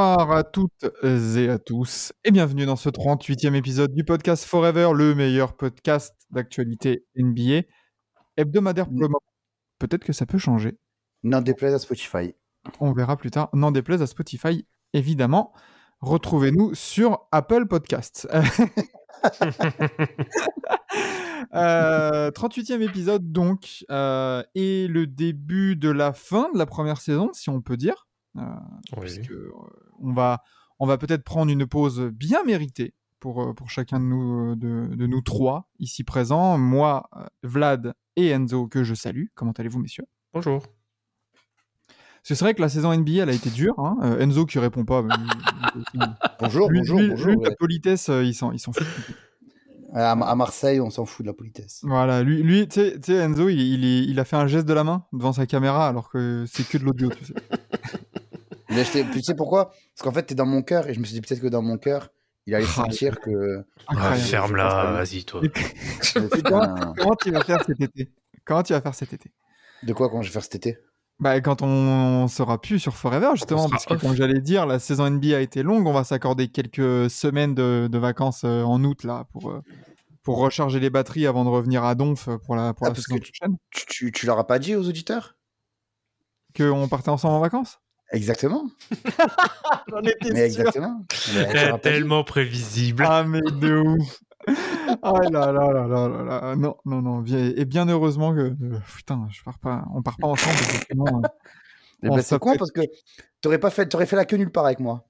Bonsoir à toutes et à tous, et bienvenue dans ce 38e épisode du podcast Forever, le meilleur podcast d'actualité NBA hebdomadaire pour le moment. Peut-être que ça peut changer. N'en déplaise à Spotify. On verra plus tard. N'en déplaise à Spotify, évidemment. Retrouvez-nous sur Apple Podcasts. Euh, 38e épisode donc, euh, et le début de la fin de la première saison, si on peut dire. Euh, puisque, euh, on va, on va peut-être prendre une pause bien méritée pour, euh, pour chacun de nous, de, de nous trois ici présents. Moi, Vlad et Enzo, que je salue. Comment allez-vous, messieurs? Bonjour. C'est vrai que la saison NBA, elle a été dure. hein. Euh, Enzo qui répond pas. mais- Bonjour, lui, bonjour, lui- bonjour. lui, la politesse, euh, il s'en fout. À, à Marseille, on s'en fout de la politesse. Voilà, lui, lui tu sais- Enzo, il, il, il a fait un geste de la main devant sa caméra alors que c'est que de l'audio. tu sais. Mais je t'ai- tu sais pourquoi? Parce qu'en fait, t'es dans mon cœur et je me suis dit peut-être que dans mon cœur, il allait Ah, sentir que. Ah. Ferme-la, vas-y, toi. Putain. Comment tu vas faire cet été? Comment tu vas faire cet été? De quoi quand je vais faire cet été? Bah, quand on sera plus sur Forever, justement, parce que off. comme j'allais dire, la saison NBA a été longue, on va s'accorder quelques semaines de, de vacances euh, en août là pour, euh, pour recharger les batteries avant de revenir à Donf pour la, pour Ah, la saison prochaine. tu, tu, tu leur as pas dit aux auditeurs? Qu'on partait ensemble en vacances? Exactement. J'en étais Mais exactement. Mais tellement prévisible. Ah, mais de ouf. Ah là là là là là là. Non, non, non. Et bien heureusement que. euh, putain, je pars pas. On part pas ensemble. Eh ben, c'est con parce que t'aurais pas fait, t'aurais fait la queue nulle part avec moi.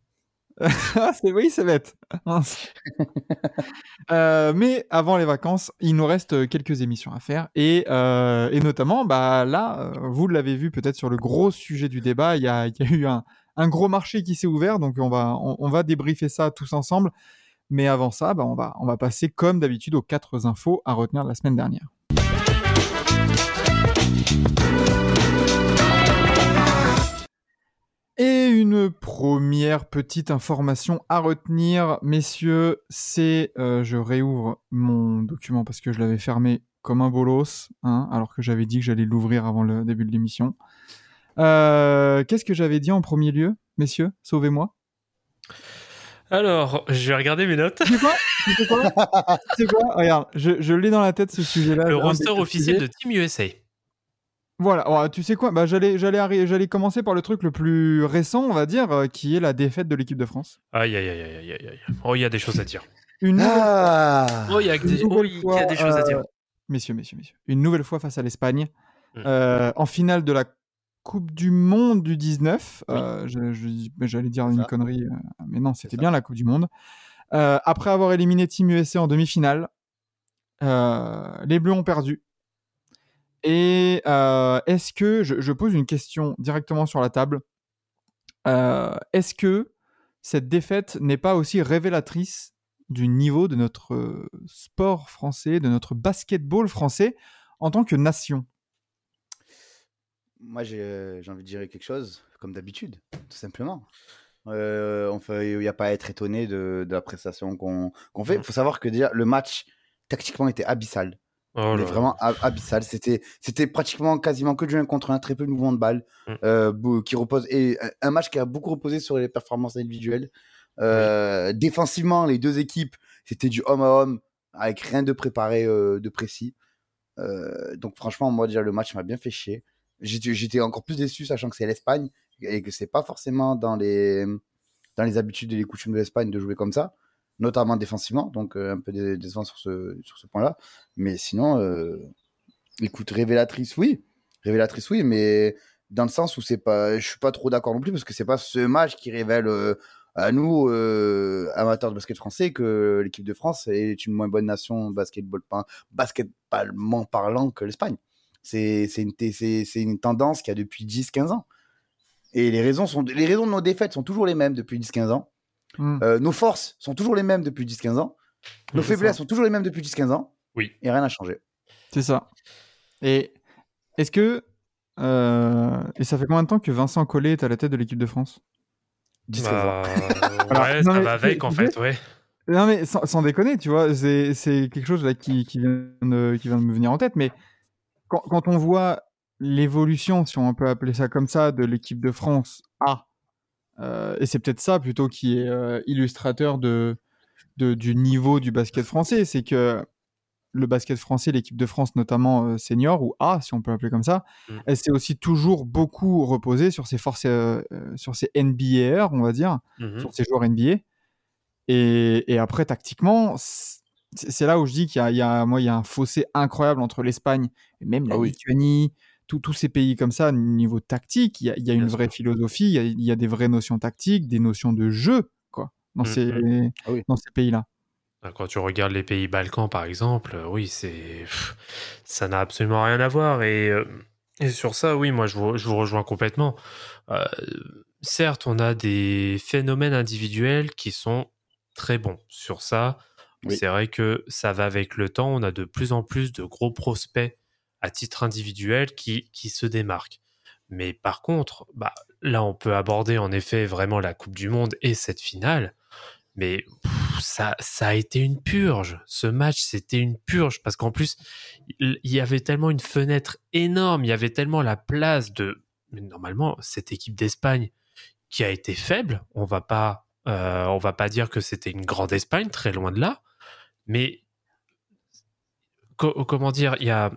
C'est oui, c'est bête. Euh, mais avant les vacances, il nous reste quelques émissions à faire et, euh, et notamment, bah là, euh, vous l'avez vu peut-être sur le gros sujet du débat, il y a, il y a eu un, un gros marché qui s'est ouvert, donc on va, on, on va débriefer ça tous ensemble. Mais avant ça, bah, on, va, on va passer comme d'habitude aux quatre infos à retenir de la semaine dernière. Et une première petite information à retenir, messieurs, c'est, euh, je réouvre mon document parce que je l'avais fermé comme un bolos, hein, alors que j'avais dit que j'allais l'ouvrir avant le début de l'émission. Euh, Qu'est-ce que j'avais dit en premier lieu, messieurs? Sauvez-moi. Alors, je vais regarder mes notes. Sais quoi? Sais quoi? Regarde, je, je l'ai dans la tête ce sujet-là. Le roster officiel de Team USA. Voilà, ouais, tu sais quoi bah, J'allais j'allais arri- j'allais commencer par le truc le plus récent, on va dire, euh, qui est la défaite de l'équipe de France. Aïe, aïe, aïe, aïe, aïe, aïe. Oh, il y a des choses à dire. Une nouvelle Ah Oh, il y a, des... Une oh, y a des choses à dire. euh, Messieurs, messieurs, messieurs. Une nouvelle fois face à l'Espagne. Mm. euh, en finale de la Coupe du Monde du 19. euh, je- je- J'allais dire une Ça. connerie, euh, mais non, c'était bien la Coupe du Monde. Euh, après avoir éliminé Team USA en demi-finale, euh, les Bleus ont perdu. Et euh, est-ce que, je, je pose une question directement sur la table, Euh, est-ce que cette défaite n'est pas aussi révélatrice du niveau de notre euh, sport français, de notre basketball français en tant que nation? Moi, j'ai j'ai envie de dire quelque chose, comme d'habitude, tout simplement. Euh, Il n'y a pas à être étonné de, de la prestation qu'on fait. Il Mhm. faut savoir que déjà, le match, tactiquement, était abyssal. Oh mais vraiment ab- abyssal. C'était, c'était pratiquement quasiment que du 1 contre 1, très peu de mouvement de balle, Mm. euh, qui repose, et un- match qui a beaucoup reposé sur les performances individuelles. Euh, Défensivement, les deux équipes, c'était du homme à homme, avec rien de préparé, euh, de précis. Donc franchement, moi déjà, le match m'a bien fait chier. J'étais j'étais encore plus déçu, sachant que c'est l'Espagne, et que c'est pas forcément dans les, dans les habitudes et les coutumes de l'Espagne de jouer comme ça, notamment défensivement, donc euh, un peu dé- décevant sur ce, sur ce point-là. Mais sinon, euh, écoute, révélatrice, oui. Révélatrice, oui, mais dans le sens où c'est pas. Je suis pas trop d'accord non plus parce que c'est pas ce match qui révèle euh, à nous, amateurs de basket français, que l'équipe de France est une moins bonne nation basketball, basketballement parlant que l'Espagne. C'est une, une tendance qu'il y a depuis 10-15 ans. Et les raisons, sont, les raisons de nos défaites sont toujours les mêmes depuis 10-15 ans. Hmm. Euh, nos forces sont toujours les mêmes depuis 10-15 ans. Nos faiblesses sont toujours les mêmes depuis 10-15 ans. Oui. Et rien n'a changé. C'est ça. Et est-ce que. euh, et ça fait combien de temps que Vincent Collet est à la tête de l'équipe de France? 10-15 ans. Bah, Alors, ouais, non, ça mais va avec en fait, ouais. Non, mais sans, sans déconner, tu vois, c'est c'est quelque chose là qui, qui, vient de, qui vient de me venir en tête. Mais quand, quand on voit l'évolution, si on peut appeler ça comme ça, de l'équipe de France A, euh, et c'est peut-être ça plutôt qui est euh, illustrateur de, de, du niveau du basket français, c'est que le basket français, l'équipe de France notamment euh, senior ou A, si on peut l'appeler comme ça, Mm. elle s'est aussi toujours beaucoup reposée sur ses forces, sur ses NBAR, on va dire Mhm. sur ces joueurs NBA. Et, et après, tactiquement, c'est là où je dis qu'il y a, y a- moi, il y a un fossé incroyable entre l'Espagne et même la Ah. Lituanie, tous ces pays comme ça, niveau tactique, il y a, il y a une vraie philosophie, il y, a, il y a des vraies notions tactiques, des notions de jeu, quoi, dans Mm, ces, Ah oui. dans ces pays-là. Ah, Quand tu regardes les pays Balkans, par exemple, euh, oui, c'est ça n'a absolument rien à voir. Et, euh, et sur ça, oui, moi, je vous, je vous rejoins complètement. Euh, certes, on a des phénomènes individuels qui sont très bons. Sur ça, Oui. c'est vrai que ça va avec le temps. On a de plus en plus de gros prospects à titre individuel qui, qui se démarquent. Mais par contre, bah, là, on peut aborder en effet vraiment la Coupe du Monde et cette finale. Mais ça, ça a été une purge. Ce match, c'était une purge parce qu'en plus, il y avait tellement une fenêtre énorme, il y avait tellement la place de. Normalement, cette équipe d'Espagne qui a été faible, on va pas, euh, on va pas dire que c'était une grande Espagne, très loin de là. Mais co- comment dire, il y a.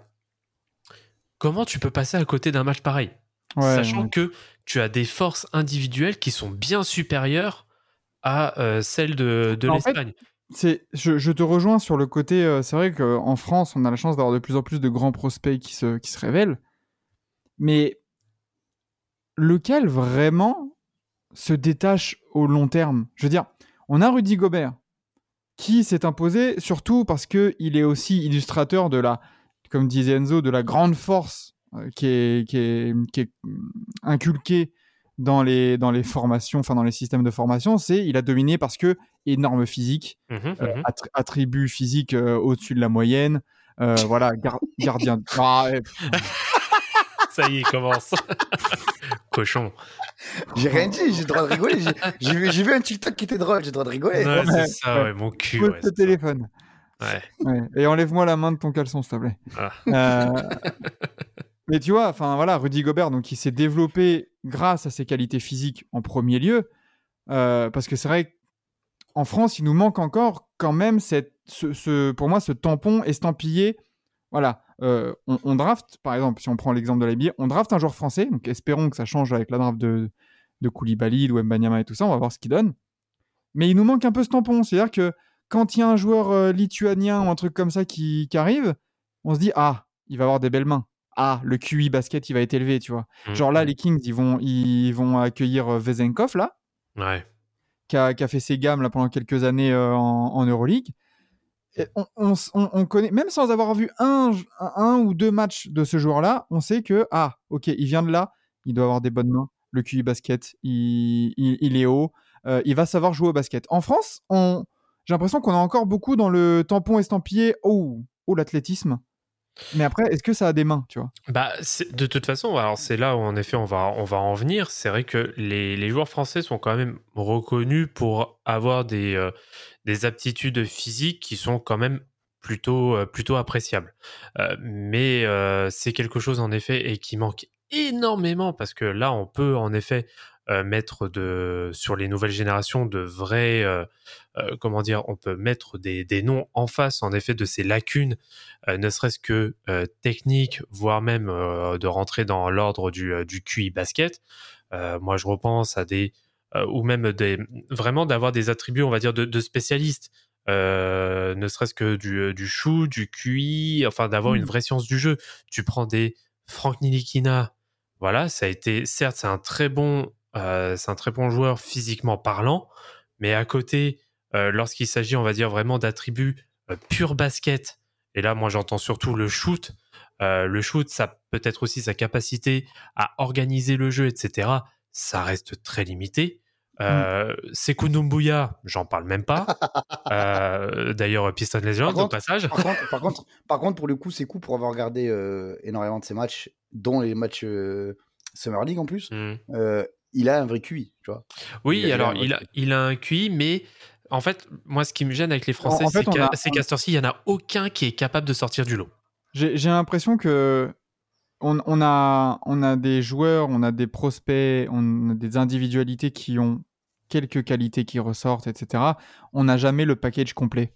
Comment tu peux passer à côté d'un match pareil Ouais, sachant ouais. que tu as des forces individuelles qui sont bien supérieures à euh, celles de, de l'Espagne. C'est, je, je te rejoins sur le côté. euh, c'est vrai qu'en France, on a la chance d'avoir de plus en plus de grands prospects qui se, qui se révèlent. Mais lequel vraiment se détache au long terme? Je veux dire, on a Rudy Gobert qui s'est imposé surtout parce que il est aussi illustrateur de la, comme disait Enzo, de la grande force euh, qui, est, qui, est, qui est mm, inculquée dans les, dans les formations, enfin dans les systèmes de formation. C'est il a dominé parce que énorme physique, euh, attr- attribut physique euh, au-dessus de la moyenne. euh, voilà, gar- gardien. de- Ah, Ça y est, il commence. Cochon. J'ai rien dit, j'ai le droit de rigoler. J'ai- vu, un TikTok qui était drôle, j'ai le droit de rigoler. Ouais, Ouais, c'est ça, ouais. mon cul. ouais, téléphone. Ça. Ouais. Ouais. Et enlève-moi la main de ton caleçon, s'il te plaît. Ah. Euh, Mais tu vois, enfin voilà, Rudy Gobert, donc il s'est développé grâce à ses qualités physiques en premier lieu, euh, parce que c'est vrai qu'en France, il nous manque encore quand même cette, ce, ce- pour moi, ce tampon estampillé. Voilà, euh, on, on draft, par exemple, si on prend l'exemple de la NBA, on draft un joueur français, donc espérons que ça change avec la draft de, de Koulibaly, de Wembanyama et tout ça, on va voir ce qu'il donne. Mais il nous manque un peu ce tampon, c'est-à-dire que quand il y a un joueur euh, lituanien ou un truc comme ça qui, qui arrive, on se dit ah, il va avoir des belles mains. Ah, le QI basket, il va être élevé, tu vois. Mhm, Genre là, les Kings, ils vont, ils vont accueillir euh, Vezenkov, là, Ouais. qui a, qui a fait ses gammes là, pendant quelques années euh, en, en Euroleague. Et on, on s- on- on connaît, même sans avoir vu un, un, un ou deux matchs de ce joueur-là, on sait que, ah, ok, il vient de là, il doit avoir des bonnes mains. Le QI basket, il, il, il est haut, euh, il va savoir jouer au basket. En France, on, j'ai l'impression qu'on est encore beaucoup dans le tampon estampillé, oh, oh l'athlétisme. Mais après, est-ce que ça a des mains, tu vois? Bah, de toute façon, alors c'est là où en effet on va, on va en venir. C'est vrai que les, les joueurs français sont quand même reconnus pour avoir des, euh, des aptitudes physiques qui sont quand même plutôt, euh, plutôt appréciables. Euh, mais c'est quelque chose en effet et qui manque énormément parce que là on peut en effet mettre de, sur les nouvelles générations de vrais, euh, comment dire, on peut mettre des, des noms en face en effet de ces lacunes euh, ne serait-ce que euh, technique, voire même de rentrer dans l'ordre du, du QI basket. Moi, je repense à des ou même des vraiment d'avoir des attributs, on va dire, de, de spécialistes. Ne serait-ce que du, du shoot, du QI, enfin d'avoir une Mm. vraie science du jeu. Tu prends des Frank Nilikina, voilà, ça a été, certes, c'est un très bon, euh, c'est un très bon joueur physiquement parlant, mais à côté, euh, lorsqu'il s'agit, on va dire vraiment d'attributs euh, pur basket, et là, moi, j'entends surtout le shoot. euh, le shoot, ça peut-être aussi sa capacité à organiser le jeu, etc. Ça reste très limité. Euh, Sekou Doumbouya, j'en parle même pas. Euh, D'ailleurs, Piston Legends, Par au passage. Par contre, par, contre, par contre, pour le coup, c'est cool pour avoir regardé euh, énormément de ses matchs, dont les matchs Summer League en plus. Euh, il a un vrai QI, tu vois. Oui, Il alors il a, il a un QI, mais en fait, moi, ce qui me gêne avec les Français, en fait, c'est qu'à heure-ci, il n'y en a aucun qui est capable de sortir du lot. J'ai l'impression que on, on a, on a des joueurs, on a des prospects, on a des individualités qui ont quelques qualités qui ressortent, etc. On n'a jamais le package complet,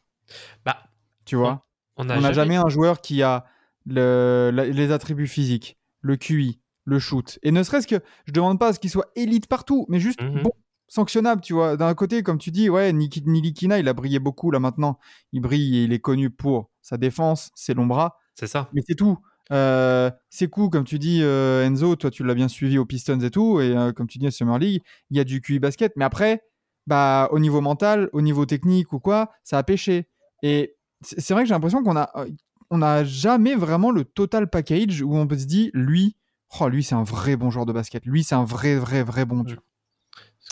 Bah, tu vois? on n'a jamais... un joueur qui a le- la- les attributs physiques, le QI, le shoot. Et ne serait-ce que, je demande pas à ce qu'il soit élite partout, mais juste Mhm. bon, sanctionnable, tu vois. D'un côté, comme tu dis, ouais, Nilikina, il a brillé beaucoup là maintenant. Il brille et il est connu pour sa défense, ses longs bras, C'est ça. mais c'est tout. Euh, c'est cool, comme tu dis, euh, Enzo, toi tu l'as bien suivi aux Pistons et tout, et euh, comme tu dis à Summer League, il y a du QI basket, mais après, bah, au niveau mental, au niveau technique ou quoi, ça a pêché. Et c'est vrai que j'ai l'impression qu'on a, euh, on n'a jamais vraiment le total package où on peut se dire, lui, oh, lui c'est un vrai bon joueur de basket, lui c'est un vrai, vrai, vrai bon. vois. Parce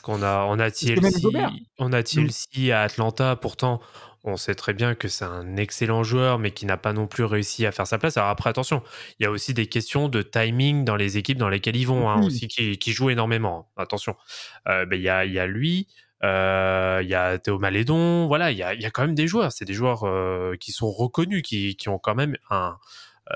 qu'on a, on a. TLC, on a TLC à Atlanta. Pourtant, on sait très bien que c'est un excellent joueur, mais qui n'a pas non plus réussi à faire sa place. Alors après, attention, il y a aussi des questions de timing dans les équipes dans lesquelles ils vont, hein, Oui. aussi qui, qui jouent énormément. Attention, Euh, ben, il y, a, il y a lui. euh, Il y a Théo Malédon, voilà, il y a, il y a quand même des joueurs, c'est des joueurs euh, qui sont reconnus, qui, qui ont quand même un,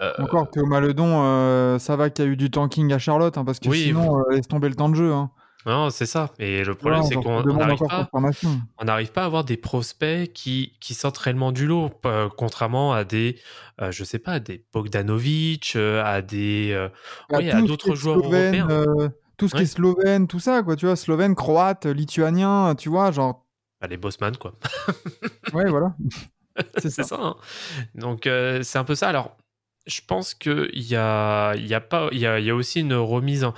euh, Encore Théo Maledon, euh, ça va qu'il y a eu du tanking à Charlotte, hein, parce que Oui, sinon, euh, laisse tomber le temps de jeu. Hein. Non, c'est ça. Et le problème, c'est qu'on n'arrive pas, on pas à avoir des prospects qui, qui sortent réellement du lot, euh, contrairement à des, euh, je sais pas, à des Bogdanovic, euh, à des, euh, oui, à d'autres joueurs slovène, européens. euh, tout ce qui est slovène, tout ça, quoi, tu vois, slovène, croate, lituanien, tu vois, genre, Bah, les Bossman, quoi. ouais, voilà. C'est ça. ça. hein. Donc euh, c'est un peu ça. Alors, je pense que il y a, y a pas, y a, y a aussi une remise. En,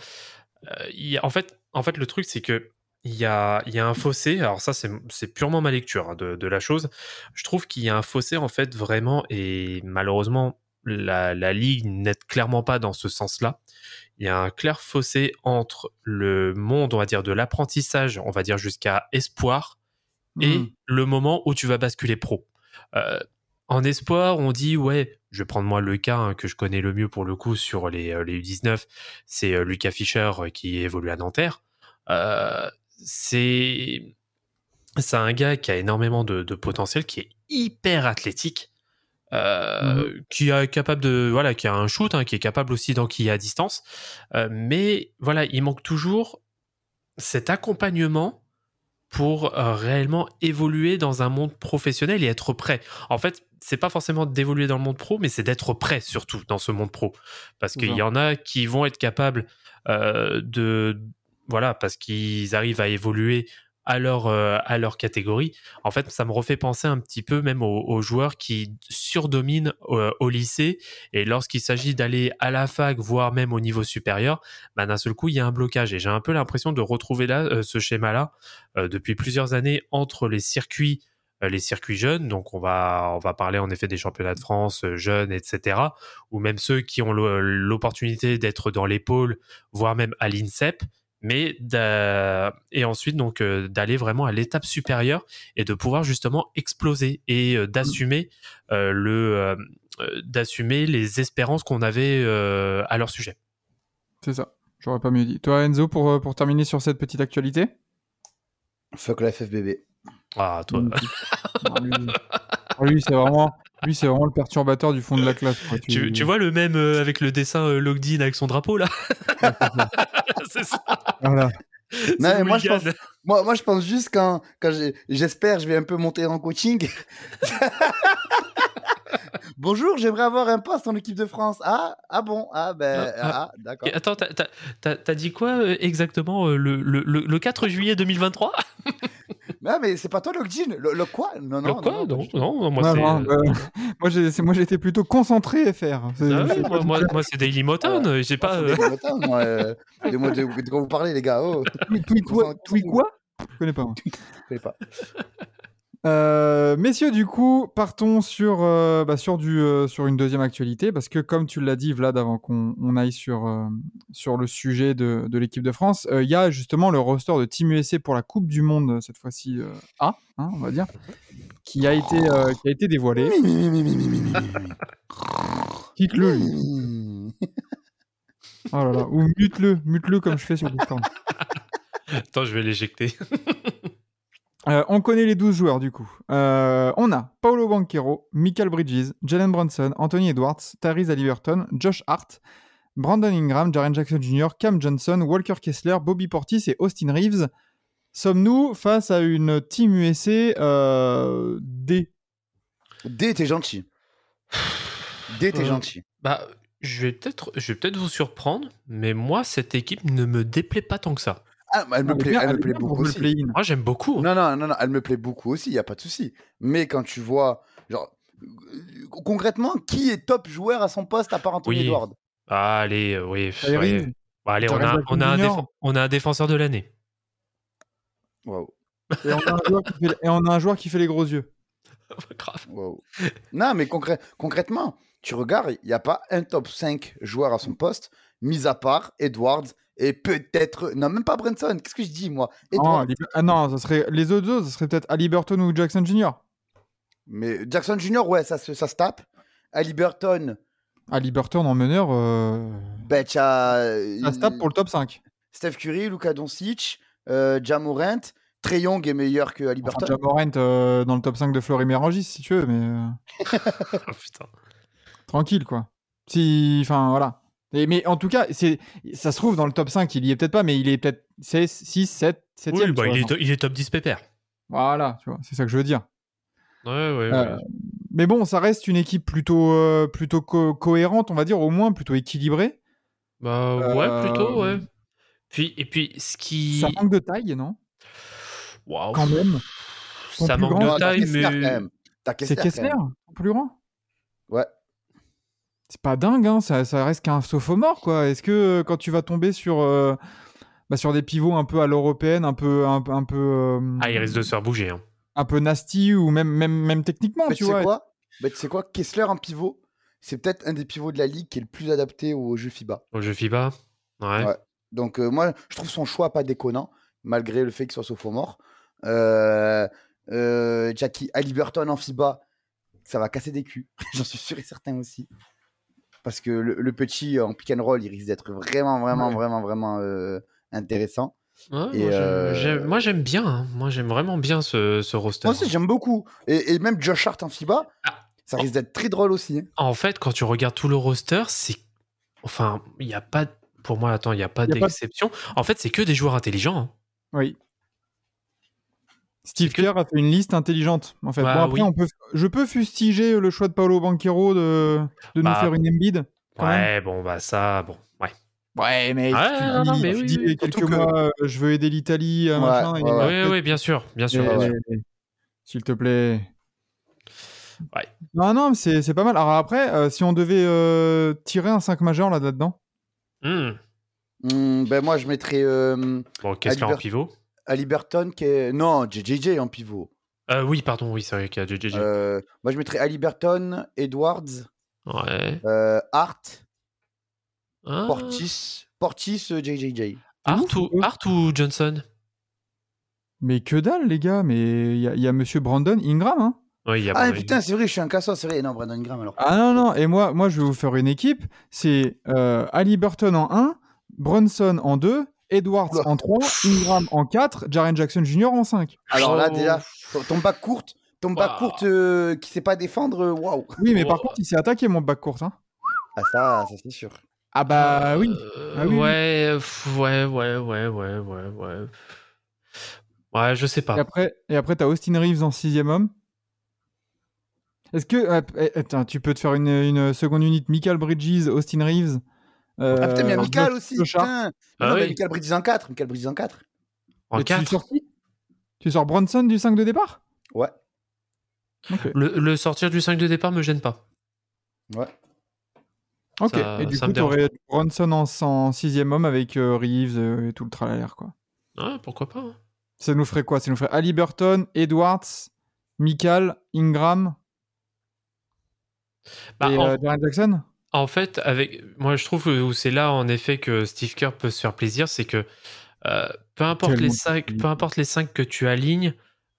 euh, il y a- en fait, en fait, le truc c'est que il y a, il y a un fossé. Alors ça, c'est purement ma lecture hein, de, de la chose. Je trouve qu'il y a un fossé en fait vraiment et malheureusement la, la ligue n'aide clairement pas dans ce sens-là. Il y a un clair fossé entre le monde, on va dire, de l'apprentissage, on va dire jusqu'à espoir, et Mm. le moment où tu vas basculer pro. Euh, en espoir, on dit ouais, je vais prendre moi le cas hein, que je connais le mieux pour le coup sur les, euh, les U19, c'est euh, Lucas Fischer euh, qui évolue à Nanterre. C'est c'est un gars qui a énormément de, de potentiel, qui est hyper athlétique, euh, qui est capable de voilà, qui a un shoot, hein, qui est capable aussi d'enquiller à distance, Euh, mais voilà, il manque toujours cet accompagnement pour euh, réellement évoluer dans un monde professionnel et être prêt. En fait, c'est pas forcément d'évoluer dans le monde pro, mais c'est d'être prêt surtout dans ce monde pro. Parce qu'il y en a qui vont être capables euh, de... Voilà, parce qu'ils arrivent à évoluer à leur, euh, à leur catégorie. En fait, ça me refait penser un petit peu même aux, aux joueurs qui surdominent euh, au lycée et lorsqu'il s'agit d'aller à la fac, voire même au niveau supérieur, bah, d'un seul coup, il y a un blocage. Et j'ai un peu l'impression de retrouver là euh, ce schéma-là depuis plusieurs années entre les circuits, les circuits jeunes. Donc, on va, on va parler en effet des championnats de France euh, jeunes, etc. Ou même ceux qui ont l'opportunité d'être dans les pôles, voire même à l'INSEP. Mais et ensuite donc euh, d'aller vraiment à l'étape supérieure et de pouvoir justement exploser et euh, d'assumer euh, le euh, euh, d'assumer les espérances qu'on avait euh, à leur sujet. C'est ça. J'aurais pas mieux dit. Toi, Enzo, pour, euh, pour terminer sur cette petite actualité? Fuck la FFBB. Ah toi. Ah, lui, ah, lui, c'est vraiment, lui, c'est vraiment le perturbateur du fond de la classe. quoi. Tu, tu vois le même euh, avec le dessin euh, Logdin avec son drapeau là? C'est ça. Voilà. Non, moi, je pense- Moi, moi, je pense juste quand, quand j'ai- j'espère, je vais un peu monter en coaching. Bonjour, j'aimerais avoir un poste en équipe de France. Ah, ah bon, ah ben, Ah, ah, d'accord. Et Attends, t'as- t'as- t'as t'as dit quoi euh, exactement euh, le, le, le, le 4 juillet 2023 Ah, mais c'est pas toi, Login le, le quoi Non, non, Le quoi non, non, non, moi Non, c'est. non, euh, moi, c'est- moi, j'étais plutôt concentré FR. Ah moi, moi, moi, c'est Daily Motown, euh, j'ai pas. Ah, euh, moi, euh, de, quoi vous parlez, les gars. Oh, Tweet- quoi Tweet quoi? Je connais pas. moi. je connais pas. Euh, messieurs, du coup, partons sur, euh, bah, sur, du, euh, sur une deuxième actualité, parce que comme tu l'as dit, Vlad, avant qu'on on aille sur, euh, sur le sujet de, de l'équipe de France, euh, il y a justement le roster de Team USA pour la Coupe du Monde, cette fois-ci euh, A, hein, on va dire, qui a été, euh, qui a été dévoilé. Kick-le, lui. Oh là là. Ou mute-le, mute-le comme je fais sur Discord. Attends, je vais l'éjecter. Euh, on connaît les 12 joueurs du coup. Euh, on a Paolo Banquero, Michael Bridges, Jalen Brunson, Anthony Edwards, Tyrese Halliburton, Josh Hart, Brandon Ingram, Jaren Jackson Jr., Cam Johnson, Walker Kessler, Bobby Portis et Austin Reeves. Sommes-nous face à une Team USA euh, D? D, t'es gentil. D, t'es Euh, gentil. Bah, je vais peut-être, je vais peut-être vous surprendre, mais moi, cette équipe ne me déplaît pas tant que ça. Ah, bah, elle me plaît, bien- elle me plaît beaucoup aussi. play-in. Moi, j'aime beaucoup. Non, non, non, non, elle me plaît beaucoup aussi, il n'y a pas de souci. Mais quand tu vois, genre, euh, concrètement, qui est top joueur à son poste à part Anthony Oui. Edwards? Ah, allez, euh, oui. Ouais. Bah, allez, on a, on, a un Jr. défen- on a un défenseur de l'année. Waouh, et, on a un joueur qui fait, et on a un joueur qui fait les gros yeux. Grave. waouh. non, mais concrè- concrètement, tu regardes, il n'y a pas un top 5 joueur à son poste, mis à part Edwards et peut-être. Non, même pas Brunson. Qu'est-ce que je dis, moi? Non, Edwards. Ali- ah non, ça serait, les autres, autres, ça serait peut-être Halliburton ou Jackson Jr. Mais Jackson Jr., ouais, ça, se- ça se tape. Halliburton, Halliburton en meneur, euh, ben, tu as. ça se tape pour le top 5. Steph Curry, Luka Doncic, euh, Jamorant. Trey Young est meilleur que Enfin, Halliburton. Jamorant euh, dans le top 5 de Florimé Rangis, si tu veux, mais euh, Oh, putain. tranquille, quoi. Si, enfin, voilà. Et- mais en tout cas, c'est, ça se trouve dans le top 5, il y est peut-être pas, mais il est peut-être 6, 6 7, 7 Oui, bah, il, est, il est top 10 pépère. Voilà, tu vois, c'est ça que je veux dire. Ouais, ouais, ouais. Euh, mais bon, ça reste une équipe plutôt, euh, plutôt co- cohérente, on va dire, au moins plutôt équilibrée. Bah, euh, ouais, plutôt, ouais. Puis, et puis, ce qui. Ça manque de taille, non? Waouh. Quand même. Ça manque grand, de taille, mais. T'as C'est Kessler, quand Kessler, plus grand? Ouais. C'est pas dingue, hein, ça, ça reste qu'un sophomore, quoi. Est-ce que euh, quand tu vas tomber sur, euh, bah, sur des pivots un peu à l'européenne, un peu, un, peu- un peu, euh, Ah, il risque de se faire bouger. Hein. un peu nasty ou même, même, même techniquement, Mais tu tu sais vois? quoi? Mais tu sais quoi? Kessler en pivot, c'est peut-être un des pivots de la ligue qui est le plus adapté au jeu FIBA. Au jeu FIBA? Ouais. Ouais. Donc euh, moi, je trouve son choix pas déconnant, malgré le fait qu'il soit sophomore. Euh, euh, Jackie Halliburton en FIBA, ça va casser des culs. J'en suis sûr et certain aussi. Parce que le, le petit en pick and roll, il risque d'être vraiment, vraiment, Ouais. vraiment, vraiment euh, intéressant. Ouais, Et, moi, j'aime- euh, j'aime- moi, j'aime bien. hein. Moi, j'aime vraiment bien ce, ce roster. Moi aussi, j'aime beaucoup. Et, et même Josh Hart en FIBA, Ah. ça risque d'être très drôle aussi. hein. En fait, quand tu regardes tout le roster, c'est. Enfin, il n'y a pas. Pour moi, attends, il n'y a pas Y a pas- d'exception. En fait, c'est que des joueurs intelligents. hein. Oui. Steve que- Kerr a fait une liste intelligente. En fait, Bah, bon, après, oui. on peut, je peux fustiger le choix de Paolo Banquero de, de nous Bah, faire une Embiid. Ouais, bon, bah ça, bon, ouais. Ouais, mais Ouais, tu non, dis, non, mais tu oui, dis oui. quelques que- mois, euh, je veux aider l'Italie, euh, Ouais, machin. ouais, Oui, oui, bien sûr, bien sûr. S'il te plaît. Ouais. Non, non, mais c'est c'est pas mal. Alors après, euh, si on devait euh, tirer un 5 majeur là- là-dedans, Hmm. Ben moi, je mettrais euh, Bon, Kessler en Albert- pivot. Halliburton qui est... Non, JJJ en pivot. Euh, oui, pardon, oui, c'est vrai qu'il y a JJJ. Euh, moi, je mettrais Halliburton, Edwards, Ouais. euh, Hart, Ah. Portis, Portis, euh, JJJ. Hart, ou. Hart ou Johnson? Mais que dalle, les gars. Mais il y, a- il y a monsieur Brandon Ingram, hein. Oui, il y a Ah pas- putain, c'est vrai, je suis un cassos, c'est vrai. Non, Brandon Ingram alors. Ah non, non, et moi, moi je vais vous faire une équipe. C'est euh, Halliburton en 1, Brunson en 2, Edwards Oula. en 3, Ingram en 4, Jaren Jackson Jr. en 5. Alors là, déjà, ton- bac courte, ton bac Waouh. courte euh, qui sait pas défendre, euh, waouh. Oui, mais par contre, il s'est attaqué, mon bac court. Hein. Ah ça, ça c'est sûr. Ah bah oui. Euh, Ah oui, ouais, ouais, ouais, ouais, ouais, ouais, ouais. Ouais, je sais Et pas. après, et après t'as Austin Reeves en 6 homme. Est-ce que. euh, eh, attends, tu peux te faire une, une seconde unité Michael Bridges, Austin Reeves. Euh, Ah putain, mais il y a Michael aussi, putain. Ah non, mais oui. Michael Bridges en 4, Michael Bridges en 4. En Et tu 4, sors qui? Tu sors Brunson du 5 de départ? Ouais, Ok. le, le sortir du 5 de départ me gêne pas. ouais. Ok. Ça- et du coup, t'aurais Brunson en, en sixième homme avec euh, Reeves euh, et tout le tralala, quoi. Ouais, pourquoi pas. hein. Ça nous ferait quoi? Ça nous ferait Halliburton, Edwards, Mikal, Ingram Bah, et en- euh, Jackson? En fait, avec moi, je trouve où c'est là en effet que Steve Kerr peut se faire plaisir, c'est que euh, peu importe les cinq, de- peu importe les cinq que tu alignes,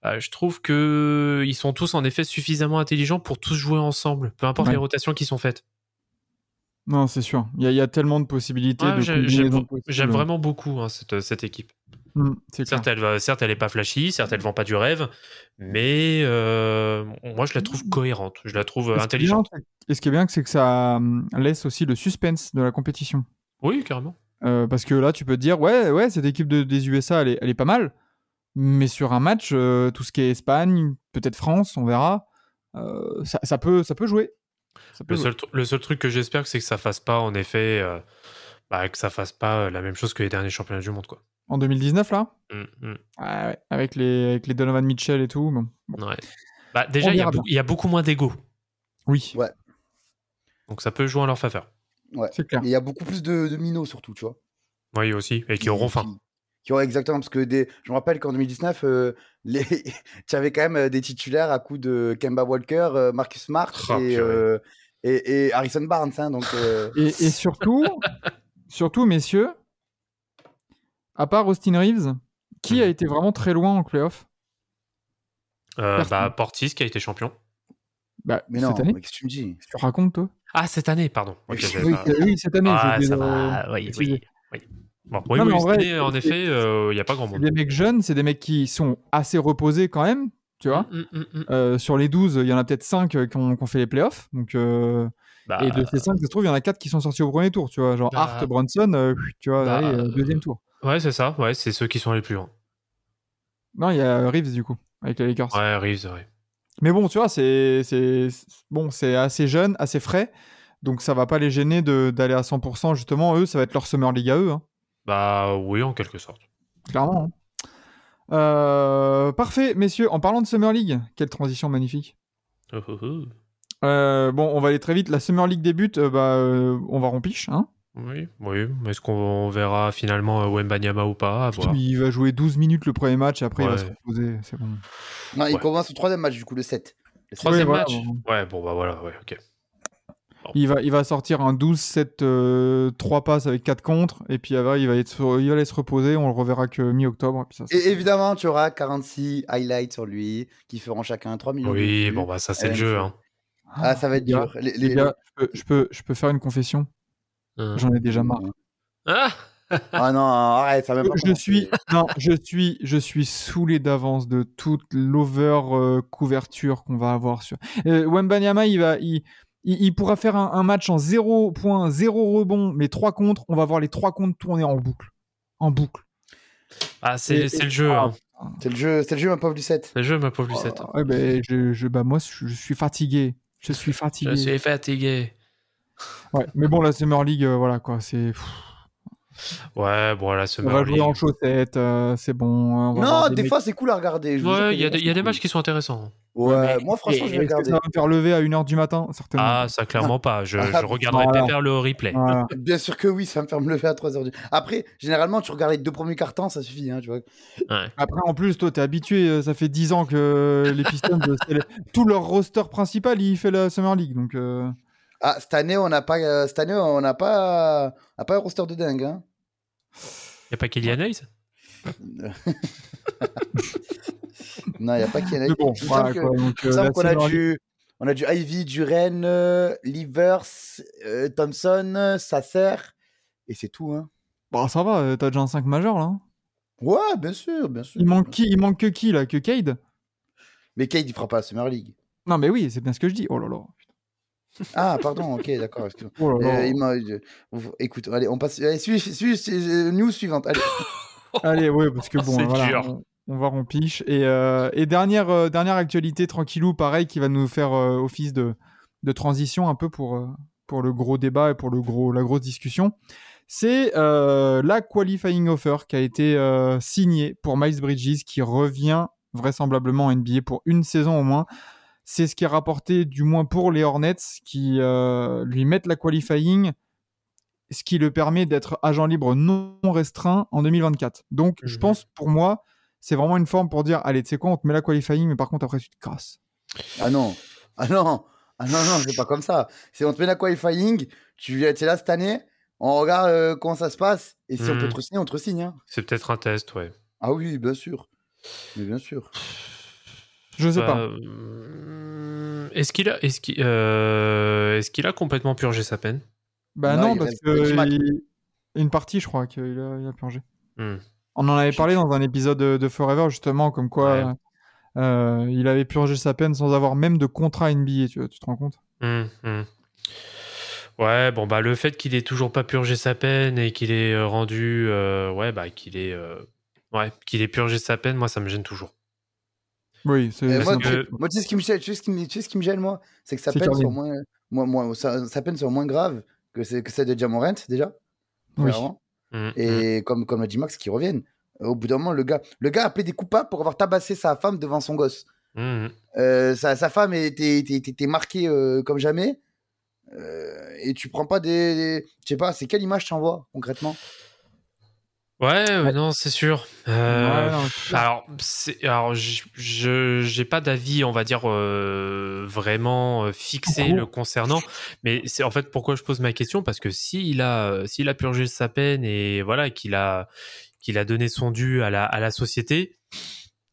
euh, je trouve que ils sont tous en effet suffisamment intelligents pour tous jouer ensemble, peu importe Ouais. les rotations qui sont faites. Non, c'est sûr. Il y, a- il y a tellement de possibilités. Ouais, J'aime vraiment beaucoup hein, cette, cette équipe. Mm, clair. Certes, elle, va- certes, elle est pas flashy, certes, elle vend pas du rêve, mais euh, moi, je la trouve cohérente, je la trouve intelligente. bien, Et ce qui est bien, c'est que ça hum, laisse aussi le suspense de la compétition. Oui, carrément. Euh, parce que là, tu peux te dire, ouais, ouais, cette équipe de- des USA, elle est, elle est pas mal. Mais sur un match, euh, tout ce qui est Espagne, peut-être France, on verra, ça, ça peut, ça peut jouer. Ça peut Le jouer. seul, tr- le seul truc que j'espère, c'est que ça fasse pas, en effet, bah, que ça fasse pas la même chose que les derniers championnats du monde, quoi. En 2019, là, Mm, mm. Ouais, ouais, avec, les, avec les Donovan Mitchell et tout. bon. Bon. Ouais. Bah, déjà, il y, a y beaucoup moins d'ego, Oui, Ouais. donc ça peut jouer en leur faveur. Ouais. c'est clair. Il y a beaucoup plus de, de minots surtout, tu vois. Oui, aussi, et qui auront faim. Qui, auront exactement, parce que des, je me rappelle qu'en 2019, euh, les... tu avais quand même euh, des titulaires à coup de Kemba Walker, euh, Marcus Smart Oh, et, purée. euh, et, et Harrison Barnes. hein, donc, euh, Et, et surtout, surtout, messieurs, à part Austin Reeves, qui a Mhm. été vraiment très loin en playoff Euh, bah, Portis, qui a été champion. bah, mais cette non, année mais qu'est-ce que tu me dis Tu racontes, toi? Ah, cette année, pardon. Oui, pas- cette année. Ah, ça va, oui, oui, oui. Bon, oui, Non, mais oui, en cette vrai, année, en c'est- effet, il n'y a pas grand C'est monde. des mecs jeunes, c'est des mecs qui sont assez reposés quand même, tu vois. Mm, mm, mm, mm. Euh, sur les 12, il y en a peut-être 5 qui ont, qui ont fait les playoffs. Donc, euh, Bah, et de ces 5, ça se trouve, il y en a 4 qui sont sortis au premier tour, tu vois. Genre Bah, Hart, Brunson, euh, tu vois, bah, allez, euh, euh, deuxième tour. Ouais, c'est ça. Ouais, c'est ceux qui sont les plus loin. Non, il y a Reeves, du coup, avec les Lakers. Ouais, Reeves, ouais. Mais bon, tu vois, c'est bon, c'est assez jeune, assez frais. Donc, ça va pas les gêner de- d'aller à 100%. Justement, eux, ça va être leur Summer League à eux. hein. Bah oui, en quelque sorte. Clairement. hein. Euh, parfait, messieurs. En parlant de Summer League, quelle transition magnifique. Oh, oh, oh. Euh, bon, on va aller très vite. La Summer League débute. euh, bah, on va rompiche. Hein Oui, oui. Est-ce qu'on verra finalement euh, Wembanyama ou pas? À voir. il va jouer 12 minutes le premier match et après il va Ouais. se reposer. C'est bon. Non, il Ouais. commence au troisième match, du coup, le 7. Le 7. Troisième voilà, match bon. Ouais, bon, bah voilà, ouais, ok. Il va, il va sortir un 12-7, 3 passes avec 4 contre. Et puis après, il va, être, il va aller se reposer. On le reverra que mi-octobre. puis ça, c'est- Et évidemment, tu auras 46 highlights sur lui qui feront chacun 3 minutes. de Oui, bon, bah ça, c'est le Euh, jeu. Hein. Ah, ça va être dur. Les, les les- gars, je peux, je, peux, je peux faire une confession? Hein. J'en ai déjà marre. Ah Ah non, arrête, ça même pas Je suis, non, je suis, je suis saoulé d'avance de toute l'over euh, couverture qu'on va avoir sur. Euh, Wembanyama, il va, il, il, il pourra faire un, un match en 0 points, 0 rebond, mais 3 contre. On va voir les 3 contre tourner en boucle, en boucle. Ah, c'est le jeu. ah, Hein. C'est le jeu, c'est le jeu, ma pauvre Lucette. C'est le jeu, ma pauvre Lucette. Ah, ouais, ben, je, je, bah, moi, je, je suis fatigué. Je suis fatigué. Je suis fatigué. Ouais, mais bon, la Summer League, euh, voilà quoi, c'est. Ouais, bon, la On Summer va jouer League. en chaussettes, euh, c'est bon. on va Non, des, mecs- fois, c'est cool à regarder. je vous jure Ouais, que il y a, des- il y a des c'est matchs qui sont intéressants. Ouais, mais- moi, franchement, Et je vais est-ce que regarder. ça va me faire lever à 1h du matin? Certainement. Ah, ça, clairement pas. Je, Ah, je regarderai voilà. pépère le replay. Voilà. Bien sûr que oui, ça me fait me lever à 3h du Après, généralement, tu regardes les deux premiers cartons, ça suffit, hein, tu vois. Ouais. Après, en plus, toi, t'es habitué, euh, ça fait 10 ans que les Pistons, euh, c'est le- tout leur roster principal, il fait la Summer League. Donc, euh, Ah, cette année, on n'a pas, euh, cette année, on n'a pas, n'a pas un roster de dingue, hein. Y a pas Kylian Hayes Non, il n'y a pas qui mais bon, Il voilà, Il euh, a du, on a du Ivy, Duren, euh, Livers, euh, Thompson, Sasser, et c'est tout, hein. Bon, ça va, t'as déjà un 5 majeur là. hein. Ouais, bien sûr, bien sûr. Il manque qui Il manque que qui là Que Cade? Mais Cade, il fera pas la Summer League. Non, mais oui, c'est bien ce que je dis. Oh là là. Ah, pardon, ok, d'accord. excuse-moi. Oh. Euh, Écoute, allez, on passe. Allez, suis, suis, suis- euh, news suivante. Allez. Allez, ouais, parce que bon, C'est voilà, dur. on, on va rompiche. Et, euh, et dernière, euh, dernière actualité, tranquillou, pareil, qui va nous faire euh, office de, de transition un peu pour, pour le gros débat et pour le gros, la grosse discussion. C'est euh, la qualifying offer qui a été euh, signée pour Miles Bridges, qui revient vraisemblablement en NBA pour une saison au moins. C'est ce qui est rapporté, du moins pour les Hornets, qui euh, lui mettent la qualifying ce qui le permet d'être agent libre non restreint en 2024. Donc, je Mhm. pense, pour moi, c'est vraiment une forme pour dire allez, tu sais quoi, on te met la qualifying, mais par contre, après, tu te crasses. Ah non, ah non, ah non, non, c'est pas comme ça. C'est on te met la qualifying, tu es là cette année, on regarde euh, comment ça se passe, et si on peut Mhm. te signer, on te signe. hein. C'est peut-être un test, ouais. Ah oui, bien sûr. Mais bien sûr. Je sais pas. euh, Est-ce qu'il a, est-ce qu'il, euh, est-ce qu'il a complètement purgé sa peine? Bah non, parce que il- une partie, je crois, qu'il a, il a purgé. Hmm. On en avait parlé dans un épisode de, de Forever, justement, comme quoi Ouais. euh, il avait purgé sa peine sans avoir même de contrat NBA, tu, vois, tu te rends compte? Hmm, hmm. Ouais, bon bah le fait qu'il ait toujours pas purgé sa peine et qu'il ait rendu, euh, ouais bah qu'il ait, euh, ouais qu'il ait purgé sa peine, moi ça me gêne toujours. Oui, c'est Euh, moi, que- Moi, tu sais ce qui me gêne, tu sais ce qui me, tu sais ce qui me gêne, moi? C'est que sa C'est peine, Carlin. moins, moins, moins- sa, sa peine soit moins grave que, c'est- que celle de Jamorant, déjà. Oui. premièrement. Hmm. Et comme, comme l'a dit Max, qu'ils reviennent. Au bout d'un moment, le gars, le gars a plaidé coupable pour avoir tabassé sa femme devant son gosse. Hmm. Euh, sa, sa femme était, était, était- était marquée euh, comme jamais. Euh, et tu prends pas des. des- Je sais pas, c'est quelle image tu envoies concrètement? Ouais, euh, non, c'est sûr. Euh, Ouais, non, c'est sûr. alors, c'est, alors, j- je, j'ai pas d'avis, on va dire euh, vraiment euh, fixé le concernant, mais c'est en fait pourquoi je pose ma question? Parce que s'il a, euh, s'il a purgé sa peine et voilà qu'il a, qu'il a donné son dû à la, à la société,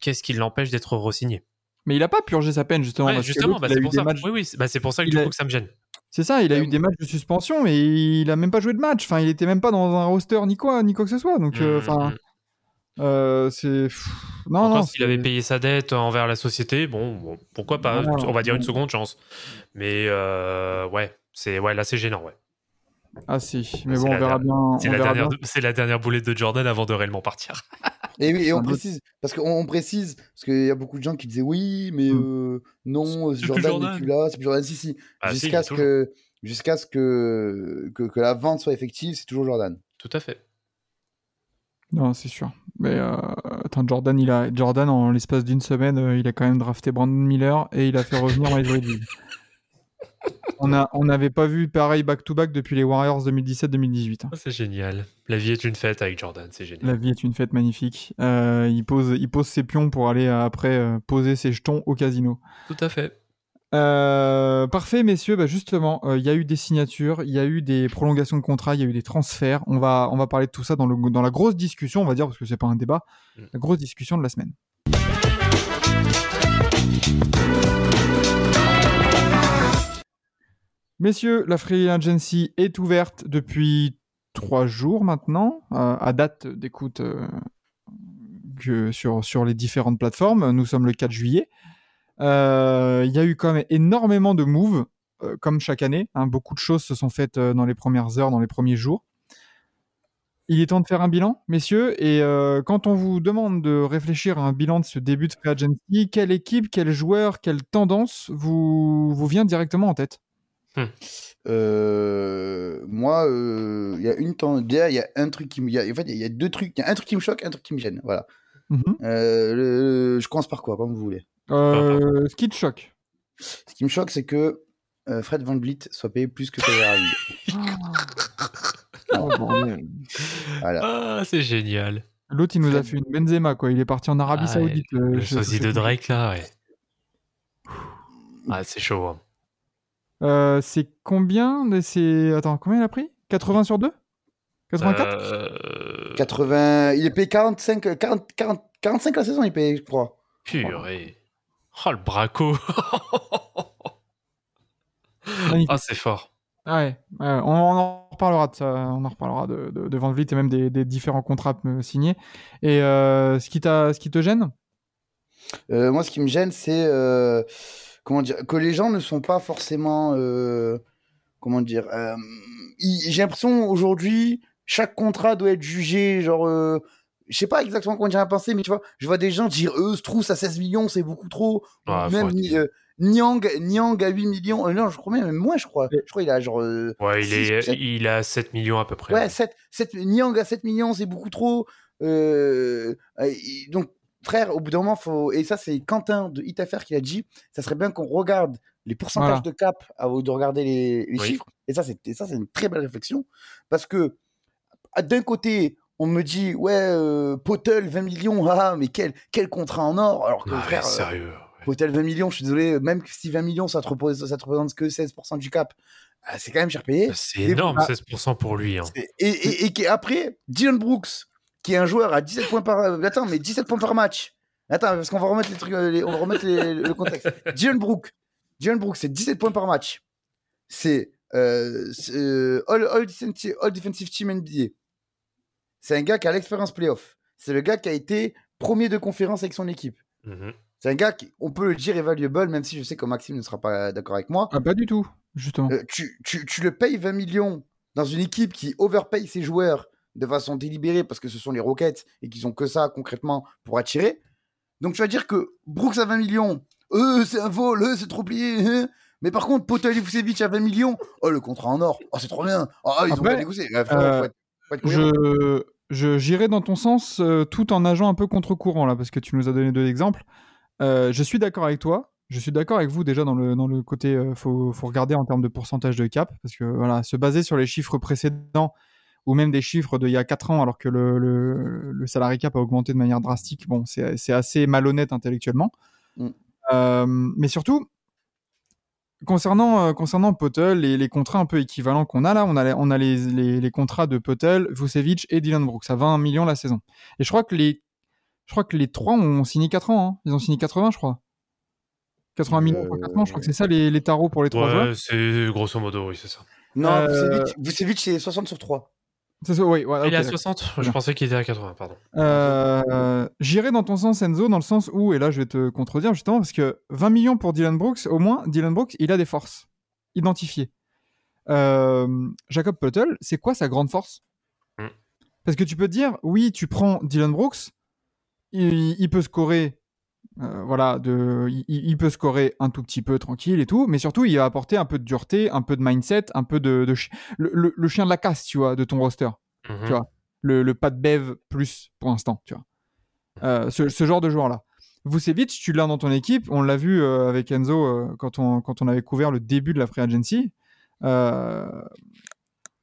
qu'est-ce qui l'empêche d'être re-signé? Mais il a pas purgé sa peine, justement. Ouais, parce que justement, bah, a c'est pour ça. Oui, oui, bah, pour ça que Il du a- coup que ça me gêne. C'est ça, il a eu des matchs de suspension, mais il a même pas joué de match. Enfin, il était même pas dans un roster ni quoi, ni quoi que ce soit. Donc, euh, enfin, euh, c'est. Non, Encore non. s'il avait payé sa dette envers la société, bon, bon, pourquoi pas. On va dire une seconde chance. Mais euh, ouais, c'est ouais, là c'est gênant, ouais. Ah si, mais bon, on verra dernière- bien. C'est on la, verra dernière, bien. c'est la dernière boulette de Jordan avant de réellement partir. Et oui, et on précise, parce qu'on on précise, parce qu'il y a beaucoup de gens qui disaient oui, mais Hmm. euh, non, Jordan n'est plus là, c'est plus Jordan. Si, si, Ah, jusqu'à ce, que, jusqu'à ce que, que, que la vente soit effective, c'est toujours Jordan. Tout à fait. Non, c'est sûr. Mais euh, attends, Jordan, il a Jordan en l'espace d'une semaine, euh, il a quand même drafté Brandon Miller et il a fait revenir Miles Bridges. On a, on n'avait pas vu pareil back-to-back depuis les Warriors 2017-2018. hein. Ah, C'est génial. La vie est une fête avec Jordan, c'est génial. La vie est une fête magnifique. Euh, il pose, il pose ses pions pour aller euh, après euh, poser ses jetons au casino. Tout à fait. Euh, parfait, messieurs. Bah, justement, euh, il y a eu des signatures, il y a eu des prolongations de contrats, il y a eu des transferts. On va, on va parler de tout ça dans, le, dans la grosse discussion, on va dire, parce que c'est pas un débat, Mm. la grosse discussion de la semaine. Messieurs, la Free Agency est ouverte depuis trois jours maintenant, euh, à date d'écoute euh, sur, les différentes plateformes. Nous sommes le 4 juillet. Euh, Il y a eu quand même énormément de moves, comme chaque année. hein. beaucoup de choses se sont faites dans les premières heures, dans les premiers jours. Il est temps de faire un bilan, messieurs. Et quand on vous demande de réfléchir à un bilan de ce début de Free Agency, quelle équipe, quel joueur, quelle tendance vous vient directement en tête? Euh, moi, euh, il y a une il y a un truc qui me, y a- en fait, il y a deux trucs, il y a un truc qui me choque, un truc qui me gêne, voilà. Mhm. Euh, le- je commence par quoi, comme vous voulez. Euh, Ce qui te choque. Ce qui me choque, c'est que euh, Fred Van Vliet soit payé plus que Kyrie Irving. Oh. Voilà. Ah, c'est génial. L'autre, il nous a Fred- fait une Benzema, quoi. Il est parti en Arabie Ah, Saoudite. euh, Le je- sosie de Drake là, ouais. Ah, c'est chaud. hein. Euh, c'est combien de ces... Attends, combien il a pris? 80 sur 2 84 Euh, 80, il est payé 45, 40, 40, 45 la saison, il est payé, je crois. Purée. Oh, le braco. Ah, c'est fort. Ah Ouais, ouais, on, on en reparlera de ça, on en reparlera de, de, de Van Vliet et même des, des différents contrats euh, signés. Et euh, ce, qui t'a- ce qui te gêne? Euh, moi, ce qui me gêne, c'est euh, comment dire que les gens ne sont pas forcément euh, comment dire. euh, J'ai l'impression aujourd'hui, chaque contrat doit être jugé genre. euh, je sais pas exactement comment dire à penser, mais tu vois, je vois des gens dire eux, Strauss à 16 millions, c'est beaucoup trop. Ah, même euh, Niang, Niang à 8 millions. Euh, non, je crois même, moins, je crois. Je crois il a genre. euh, Ouais, il, est, il a 7 millions à peu près. Ouais, 7, 7, Niang à 7 millions, c'est beaucoup trop. Euh, donc, frère, au bout d'un moment, faut. Et ça, c'est Quentin de HitFR qui l'a dit. Ça serait bien qu'on regarde les pourcentages Voilà. de cap avant de regarder les, les Oui. chiffres. Et ça, c'est et ça, c'est une très belle réflexion. Parce que, à- d'un côté, on me dit, ouais, euh, Potel, 20 millions, ah, mais quel, quel contrat en or Alors que, Ah, frère, euh, sérieux. ouais. Potel, 20 millions, je suis désolé, même si 20 millions, ça te, représente, ça te représente que 16% du cap, ah, c'est quand même cher payé. C'est Mais énorme, bon, 16% pour lui. hein. Et, et, et qui- après, Dylan Brooks, qui est un joueur à 17 points par. euh, Attends, mais 17 points par match. Attends, parce qu'on va remettre les trucs, euh, les- on va remettre les- le contexte. Dylan Brooks, Dylan Brooks, c'est 17 points par match. C'est euh, euh, all, all, defensive, all defensive team NBA. C'est un gars qui a l'expérience playoff. C'est le gars qui a été premier de conférence avec son équipe. Mhm. C'est un gars qui, on peut le dire, evaluable, même si je sais que Maxime ne sera pas d'accord avec moi. Ah, pas du tout, justement. Euh, tu, tu- tu le payes 20 millions dans une équipe qui overpaye ses joueurs de façon délibérée parce que ce sont les Rockets et qu'ils ont que ça concrètement pour attirer. Donc tu vas dire que Brooks à 20 millions, euh, c'est un vol, euh, c'est trop plié. hein. Mais par contre, Potel et Vucevic à 20 millions, oh le contrat en or, oh c'est trop bien. Ah ils ont Après, pas négocié. Ouais, frérot, euh, faut être- faut être je j'irai dans ton sens euh, tout en nageant un peu contre-courant là, parce que tu nous as donné deux exemples. Euh, je suis d'accord avec toi. Je suis d'accord avec vous déjà dans le, dans le côté, euh, faut, faut regarder en termes de pourcentage de cap, parce que voilà, se baser sur les chiffres précédents ou même des chiffres d'il y a 4 ans, alors que le, le, le salary cap a augmenté de manière drastique, bon, c'est c'est assez malhonnête intellectuellement. Mm. Euh, mais surtout, concernant, euh, concernant Potel, les, les contrats un peu équivalents qu'on a là, on a, les- on a les, les, les contrats de Potel, Vucevic et Dylan Brooks à 20 millions la saison. Et je crois que les, je crois que les trois ont signé 4 ans. hein. Ils ont signé 80, je crois. 80 millions pour 4 ans, je crois que c'est ça les, les tarots pour les trois joueurs. C'est grosso modo, oui, c'est ça. Non, euh, Vucevic, Vucevic, c'est 60 sur 3. C'est ça, oui, ouais, Il est à ok, 60 Je pensais qu'il était à 80, pardon. Euh, J'irai dans ton sens, Enzo, dans le sens où, et là je vais te contredire justement, parce que 20 millions pour Dylan Brooks, au moins, Dylan Brooks, il a des forces identifiées. Euh, Jacob Puttle, c'est quoi sa grande force? Mm. Parce que tu peux te dire, oui, tu prends Dylan Brooks, il, il peut scorer, euh, voilà, de, il, il peut scorer un tout petit peu tranquille et tout, mais surtout il va apporter un peu de dureté, un peu de mindset, un peu de, de chi- le, le- le chien de la casse, tu vois, de ton roster Mhm. tu vois. le, le pas de Bev plus pour l'instant, tu vois. Euh, ce, ce genre de joueur-là. Vucevic, tu l'as dans ton équipe, on l'a vu euh, avec Enzo quand, on, quand on avait couvert le début de la free agency.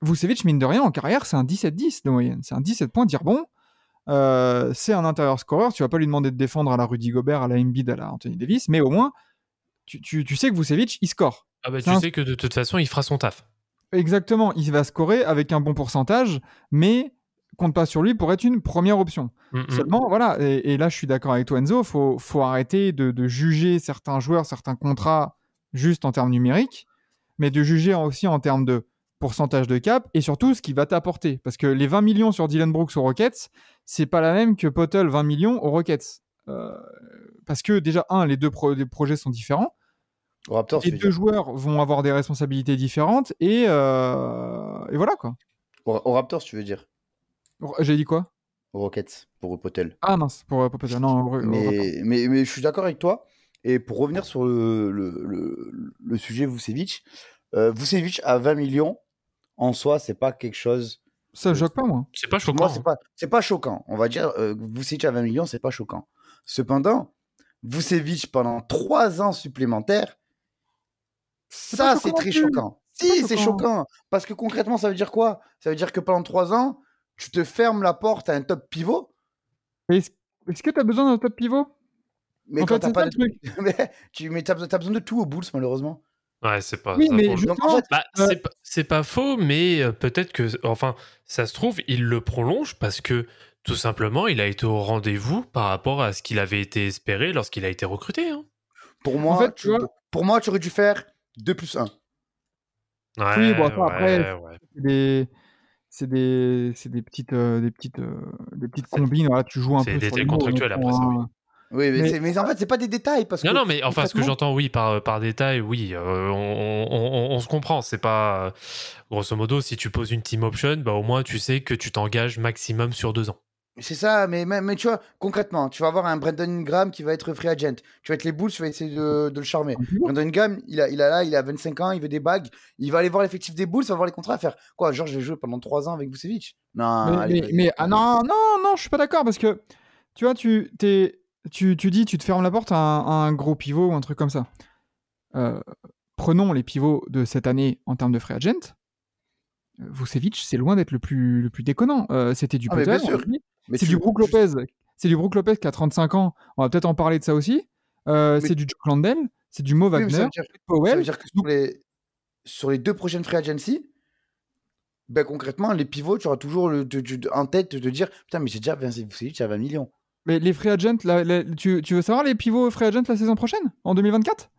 Vucevic, mine de rien, en carrière, c'est un 17-10 de moyenne. C'est un 17 points, dire bon. Euh, c'est un intérieur scoreur, tu vas pas lui demander de défendre à la Rudy Gobert, à la Embiid, à la Anthony Davis, mais au moins, tu, tu- tu sais que Vucevic, il score. Ah bah, tu un- sais que de toute façon, il fera son taf. Exactement, il va scorer avec un bon pourcentage, mais compte pas sur lui pour être une première option. Mhm. Seulement, voilà, et, et là je suis d'accord avec toi Enzo, faut, faut arrêter de, de juger certains joueurs, certains contrats juste en termes numériques, mais de juger aussi en termes de pourcentage de cap et surtout ce qu'il va t'apporter. Parce que les 20 millions sur Dylan Brooks aux Rockets, c'est pas la même que Potel 20 millions aux Rockets. Euh, parce que déjà, un, les deux pro- les projets sont différents les deux joueurs vont avoir des responsabilités différentes et, euh, et voilà quoi. Au, au Raptors, tu veux dire? J'ai dit quoi? Au Rockets, pour Potel. Ah mince, pour, pour, pour- non, au- au rapport. Mais, mais, mais je suis d'accord avec toi. Et pour revenir sur le, le, le, le sujet Vucevic, euh, Vucevic à 20 millions, en soi, c'est pas quelque chose. ça me choque pas moi. C'est pas choquant. moi, c'est pas, c'est pas choquant. On va dire, euh, Vucevic à 20 millions, c'est pas choquant. Cependant, Vucevic pendant 3 ans supplémentaires, ça, c'est très plus. choquant. Si, c'est choquant. choquant. Parce que concrètement, ça veut dire quoi? Ça veut dire que pendant 3 ans, tu te fermes la porte à un top pivot? Mais Est-ce que tu as besoin d'un top pivot? Mais En quand fait, t'as c'est pas de truc. mais tu mais t'as, besoin- de tout aux Bulls, malheureusement. Ouais, c'est pas. Oui, ça, mais justement, en fait, Bah, Euh, c'est pas- c'est pas faux, mais euh, peut-être que, enfin, ça se trouve, il le prolonge parce que tout simplement, il a été au rendez-vous par rapport à ce qu'il avait été espéré lorsqu'il a été recruté. hein. Pour moi, fait, tu vois- pour moi, tu aurais dû faire 2 plus 1. Ouais, bon, ça, après, ouais. C'est des c'est des c'est des petites euh, des petites euh, des petites combines voilà, tu joues un C'est peu des les mots, contractuels après ça, oui. Oui, mais, Mais- c'est- mais en fait, c'est pas des détails. Parce Non, que non, mais enfin, ce que j'entends, oui, par, par détail, oui, euh, on, on- on- on se comprend. C'est pas. euh, grosso modo, si tu poses une team option, bah, au moins, tu sais que tu t'engages maximum sur deux ans. C'est ça, mais, mais, mais tu vois, concrètement, tu vas avoir un Brandon Ingram qui va être free agent. Tu vas être les Bulls, tu vas essayer de, de le charmer. Brandon Ingram, il a, il a là, il a 25 ans, il veut des bagues. Il va aller voir l'effectif des Bulls, il va voir les contrats à faire. Quoi, genre, je vais jouer pendant 3 ans avec Vucevic? Non, mais, allez, mais- mais- ah non, non, non, je suis pas d'accord parce que tu vois, tu, t'es, tu, tu dis, tu te fermes la porte à un, à un gros pivot ou un truc comme ça. Euh, prenons les pivots de cette année en termes de free agent. Vucevic, c'est loin d'être le plus, le plus déconnant. Euh, C'était du Ah. Mais c'est tu- du Brook Lopez. C'est du Brook Lopez qui a 35 ans. On va peut-être en parler de ça aussi. Euh, c'est du Joe Landell. C'est du Mo Oui, mais ça Wagner. veut dire- Ça veut dire que sur les, sur les deux prochaines free agency, ben concrètement, les pivots, tu auras toujours le, de- de- en tête de dire Putain, mais j'ai déjà 20, Vucevic à 20 millions. Mais les free agents, tu, tu veux savoir les pivots free agents la saison prochaine? En 2024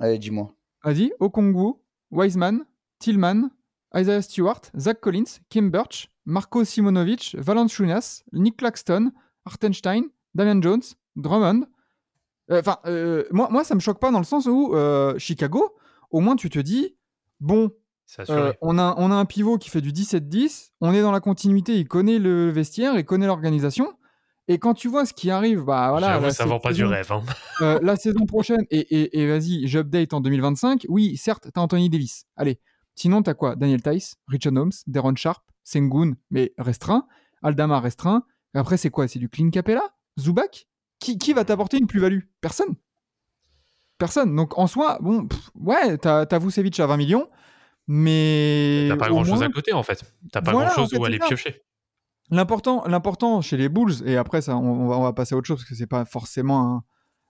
Allez, dis-moi. Vas-y, Okongwu, Wiseman, Tillman, Isaiah Stewart, Zach Collins, Kim Birch, Marco Simonovic, Valanciunas, Nick Claxton, Hartenstein, Damian Jones, Drummond. Euh, Enfin, euh, moi, moi, ça me choque pas dans le sens où euh, Chicago, au moins tu te dis, bon, euh, on, a, on a un pivot qui fait du 17-10, on est dans la continuité, il connaît le vestiaire, il connaît l'organisation. Et quand tu vois ce qui arrive, bah voilà. Là, ça vend pas du rêve. hein. euh, la saison prochaine, et, et, et vas-y, j'update en 2025. Oui, certes, t'as Anthony Davis. Allez. Sinon, t'as quoi? Daniel Tice, Richard Holmes, Deron Sharp, Sengun, mais restreint. Aldama restreint. Et après, c'est quoi? C'est du Clean Capella Zubac? Qui, qui va t'apporter une plus-value? Personne. Personne. Donc en soi, bon, pff, ouais, t'as t'as Vucevic à 20 millions, mais. T'as pas au grand chose moins- à côté en fait. T'as pas Voilà, grand chose en fait, où aller piocher. L'important, l'important chez les Bulls, et après ça, on, va, passer à autre chose parce que c'est pas forcément un-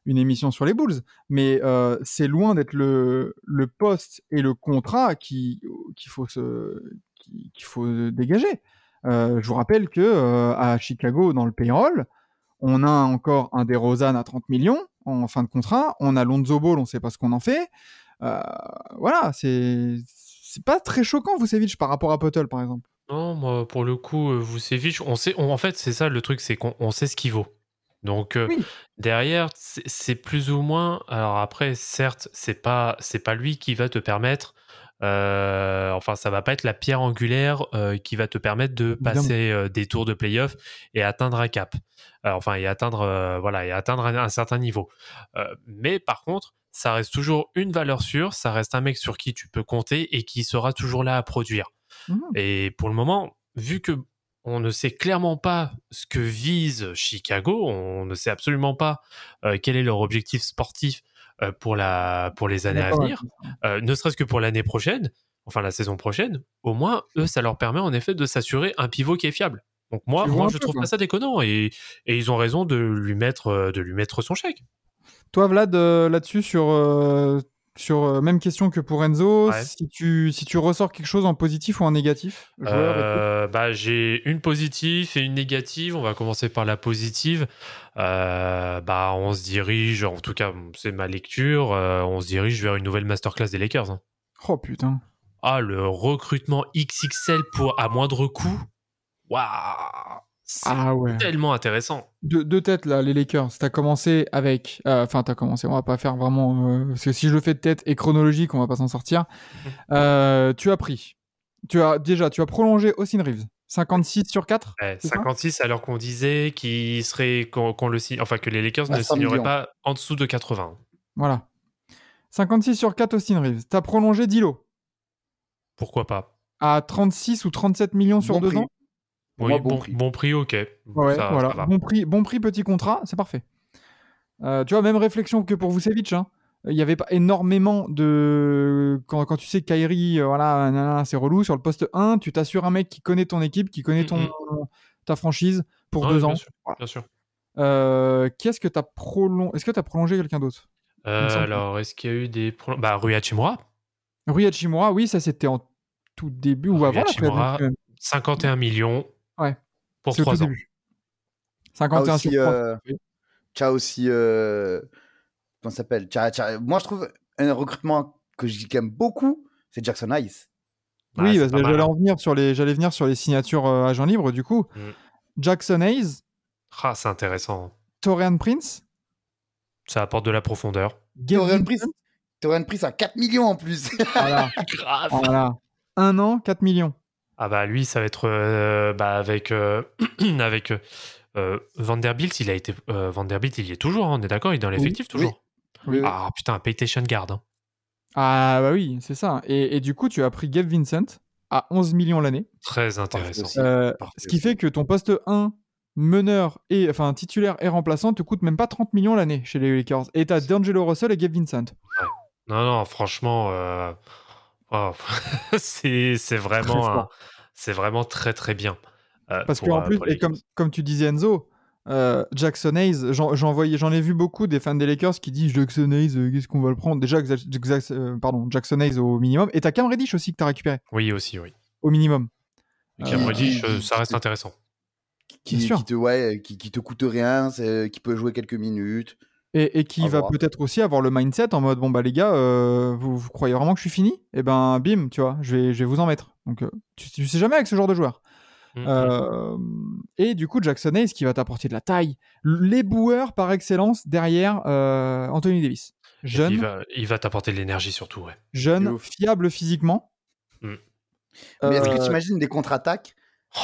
une émission sur les Bulls, mais euh, c'est loin d'être le, poste et le contrat qui qu'il faut qui- qu'il faut dégager. Euh, je vous rappelle que euh, à Chicago dans le payroll, on a encore un des Rosanne à 30 millions en fin de contrat, on a Lonzo Ball, on sait pas ce qu'on en fait. Voilà, c'est c'est pas très choquant Vucevic par rapport à Potel par exemple. Non, moi, pour le coup, euh, Vucevic, on sait, on- en fait, c'est ça le truc, c'est qu'on on sait ce qu'il vaut. Donc euh, Oui. derrière, c'est plus ou moins. Alors après, certes, c'est pas, c'est pas lui qui va te permettre. euh, enfin, ça va pas être la pierre angulaire euh, qui va te permettre de passer des tours de playoff et atteindre un cap. Alors, enfin, et atteindre, voilà, et atteindre un, un certain niveau. Mais par contre, ça reste toujours une valeur sûre. Ça reste un mec sur qui tu peux compter et qui sera toujours là à produire. Mhm. Et pour le moment, vu que on ne sait clairement pas ce que vise Chicago, on ne sait absolument pas euh, quel est leur objectif sportif euh, pour, la, pour les années à venir, euh, ne serait-ce que pour l'année prochaine, enfin la saison prochaine, au moins, eux, ça leur permet en effet de s'assurer un pivot qui est fiable. Donc moi, moi je trouve pas ça déconnant et, et ils ont raison de lui mettre, de lui mettre son chèque. Toi, Vlad, là-dessus, sur, sur euh, même question que pour Enzo, Ouais. si, tu, si tu ressors quelque chose en positif ou en négatif joueur, Euh, bah, j'ai une positive et une négative. On va commencer par la positive. Euh, bah, on se dirige, en tout cas, c'est ma lecture, on se dirige vers une nouvelle masterclass des Lakers. hein. Oh putain. Ah, le recrutement XXL pour à moindre coût. Waouh! C'est Ah ouais. tellement intéressant. Deux, deux têtes, là, les Lakers. T'as commencé avec. euh, Enfin, t'as commencé, on va pas faire vraiment. euh, parce que si je le fais de tête et chronologique, on va pas s'en sortir. Euh, tu as pris. Tu as, déjà, tu as prolongé Austin Reeves. 56 sur 4 Ouais, C'est ça 56 alors qu'on disait qu'il serait qu'on qu'on le signe, enfin que les Lakers ne 100 signeraient millions. pas en dessous de 80. Voilà. 56 sur 4 Austin Reeves. T'as prolongé Dilo Pourquoi pas? à 36 ou 37 millions sur Bon deux prix. ans. Pour Oui, moi, bon bon, prix. bon prix, ok. Ouais, Ça- voilà. ça va. bon, prix, bon prix, petit contrat, c'est parfait. Euh, tu vois, même réflexion que pour Vucevic. Hein. Il n'y avait pas énormément de. Quand, quand tu sais que Kyrie, euh, voilà, c'est relou, sur le poste 1, tu t'assures un mec qui connaît ton équipe, qui connaît ton, ta franchise pour deux bien ans. sûr, Voilà. bien sûr. Euh, Qu'est-ce que tu as prolongé Est-ce que tu as prolongé quelqu'un d'autre? Euh, alors, est-ce qu'il y a eu des prolongations Bah, Rui Hachimura, Rui Hachimura, oui, ça c'était en tout début ou avant la Hachimura, trade, même. 51 millions Ouais. pour C'est au tout 3 ans. début. Ah, 51 aussi, sur 3. euh, T'as aussi. euh, Comment ça s'appelle? Moi, je trouve un recrutement que j'aime beaucoup, c'est Jackson Hayes. Ouais, oui, j'allais hein. en venir sur les, j'allais venir sur les signatures euh, agents libres. Du coup, Mm. Jackson Hayes, Ah, c'est intéressant. Torian Prince, Ça apporte de la profondeur. Torian. Prince, Torian Prince à 4 millions en plus. Voilà, Grave. voilà. Un an, 4 millions. Ah bah lui, ça va être euh, bah, avec euh, avec euh, Vanderbilt. Il a été euh, Vanderbilt, il y est toujours. hein, on est d'accord, il est dans l'effectif oui. toujours. Oui, oui. Ah putain, Paytation Guard. hein. Ah bah oui, c'est ça. Et, et du coup, tu as pris Gabe Vincent à 11 millions l'année. Très intéressant. Euh, ce qui fait que ton poste 1, meneur et enfin titulaire et remplaçant, te coûte même pas 30 millions l'année chez les Lakers. Et t'as D'Angelo Russell et Gabe Vincent. Non, non, franchement, euh, Oh, c'est c'est vraiment, fort. c'est vraiment très très bien. euh, Parce qu'en euh, plus, et comme, comme tu disais Enzo, euh, Jackson Hayes, j'en j'en voyais- j'en ai vu beaucoup des fans des Lakers qui disent Jackson Hayes, euh, qu'est-ce qu'on va le prendre? Déjà, euh, pardon, Jackson Hayes au minimum. Et t'as Cam Reddish aussi que t'as récupéré Oui, aussi, oui. au minimum. Cam Euh, Reddish, euh, ça reste intéressant. qui, te ouais, qui, qui te coûte rien, qui peut jouer quelques minutes. Et, et qui va peut-être aussi avoir le mindset en mode bon bah les gars, euh, vous, vous croyez vraiment que je suis fini? Et ben bim, tu vois, je vais, je vais vous en mettre. Donc euh, tu, tu sais jamais avec ce genre de joueur. Mm, mm. Euh, et du coup, Jackson Hayes qui va t'apporter de la taille. Les boueurs par excellence derrière euh, Anthony Davis. Jeune, Il va, il va t'apporter de l'énergie surtout, ouais. Jeune, fiable physiquement. Mm. Mais est-ce que tu imagines des contre-attaques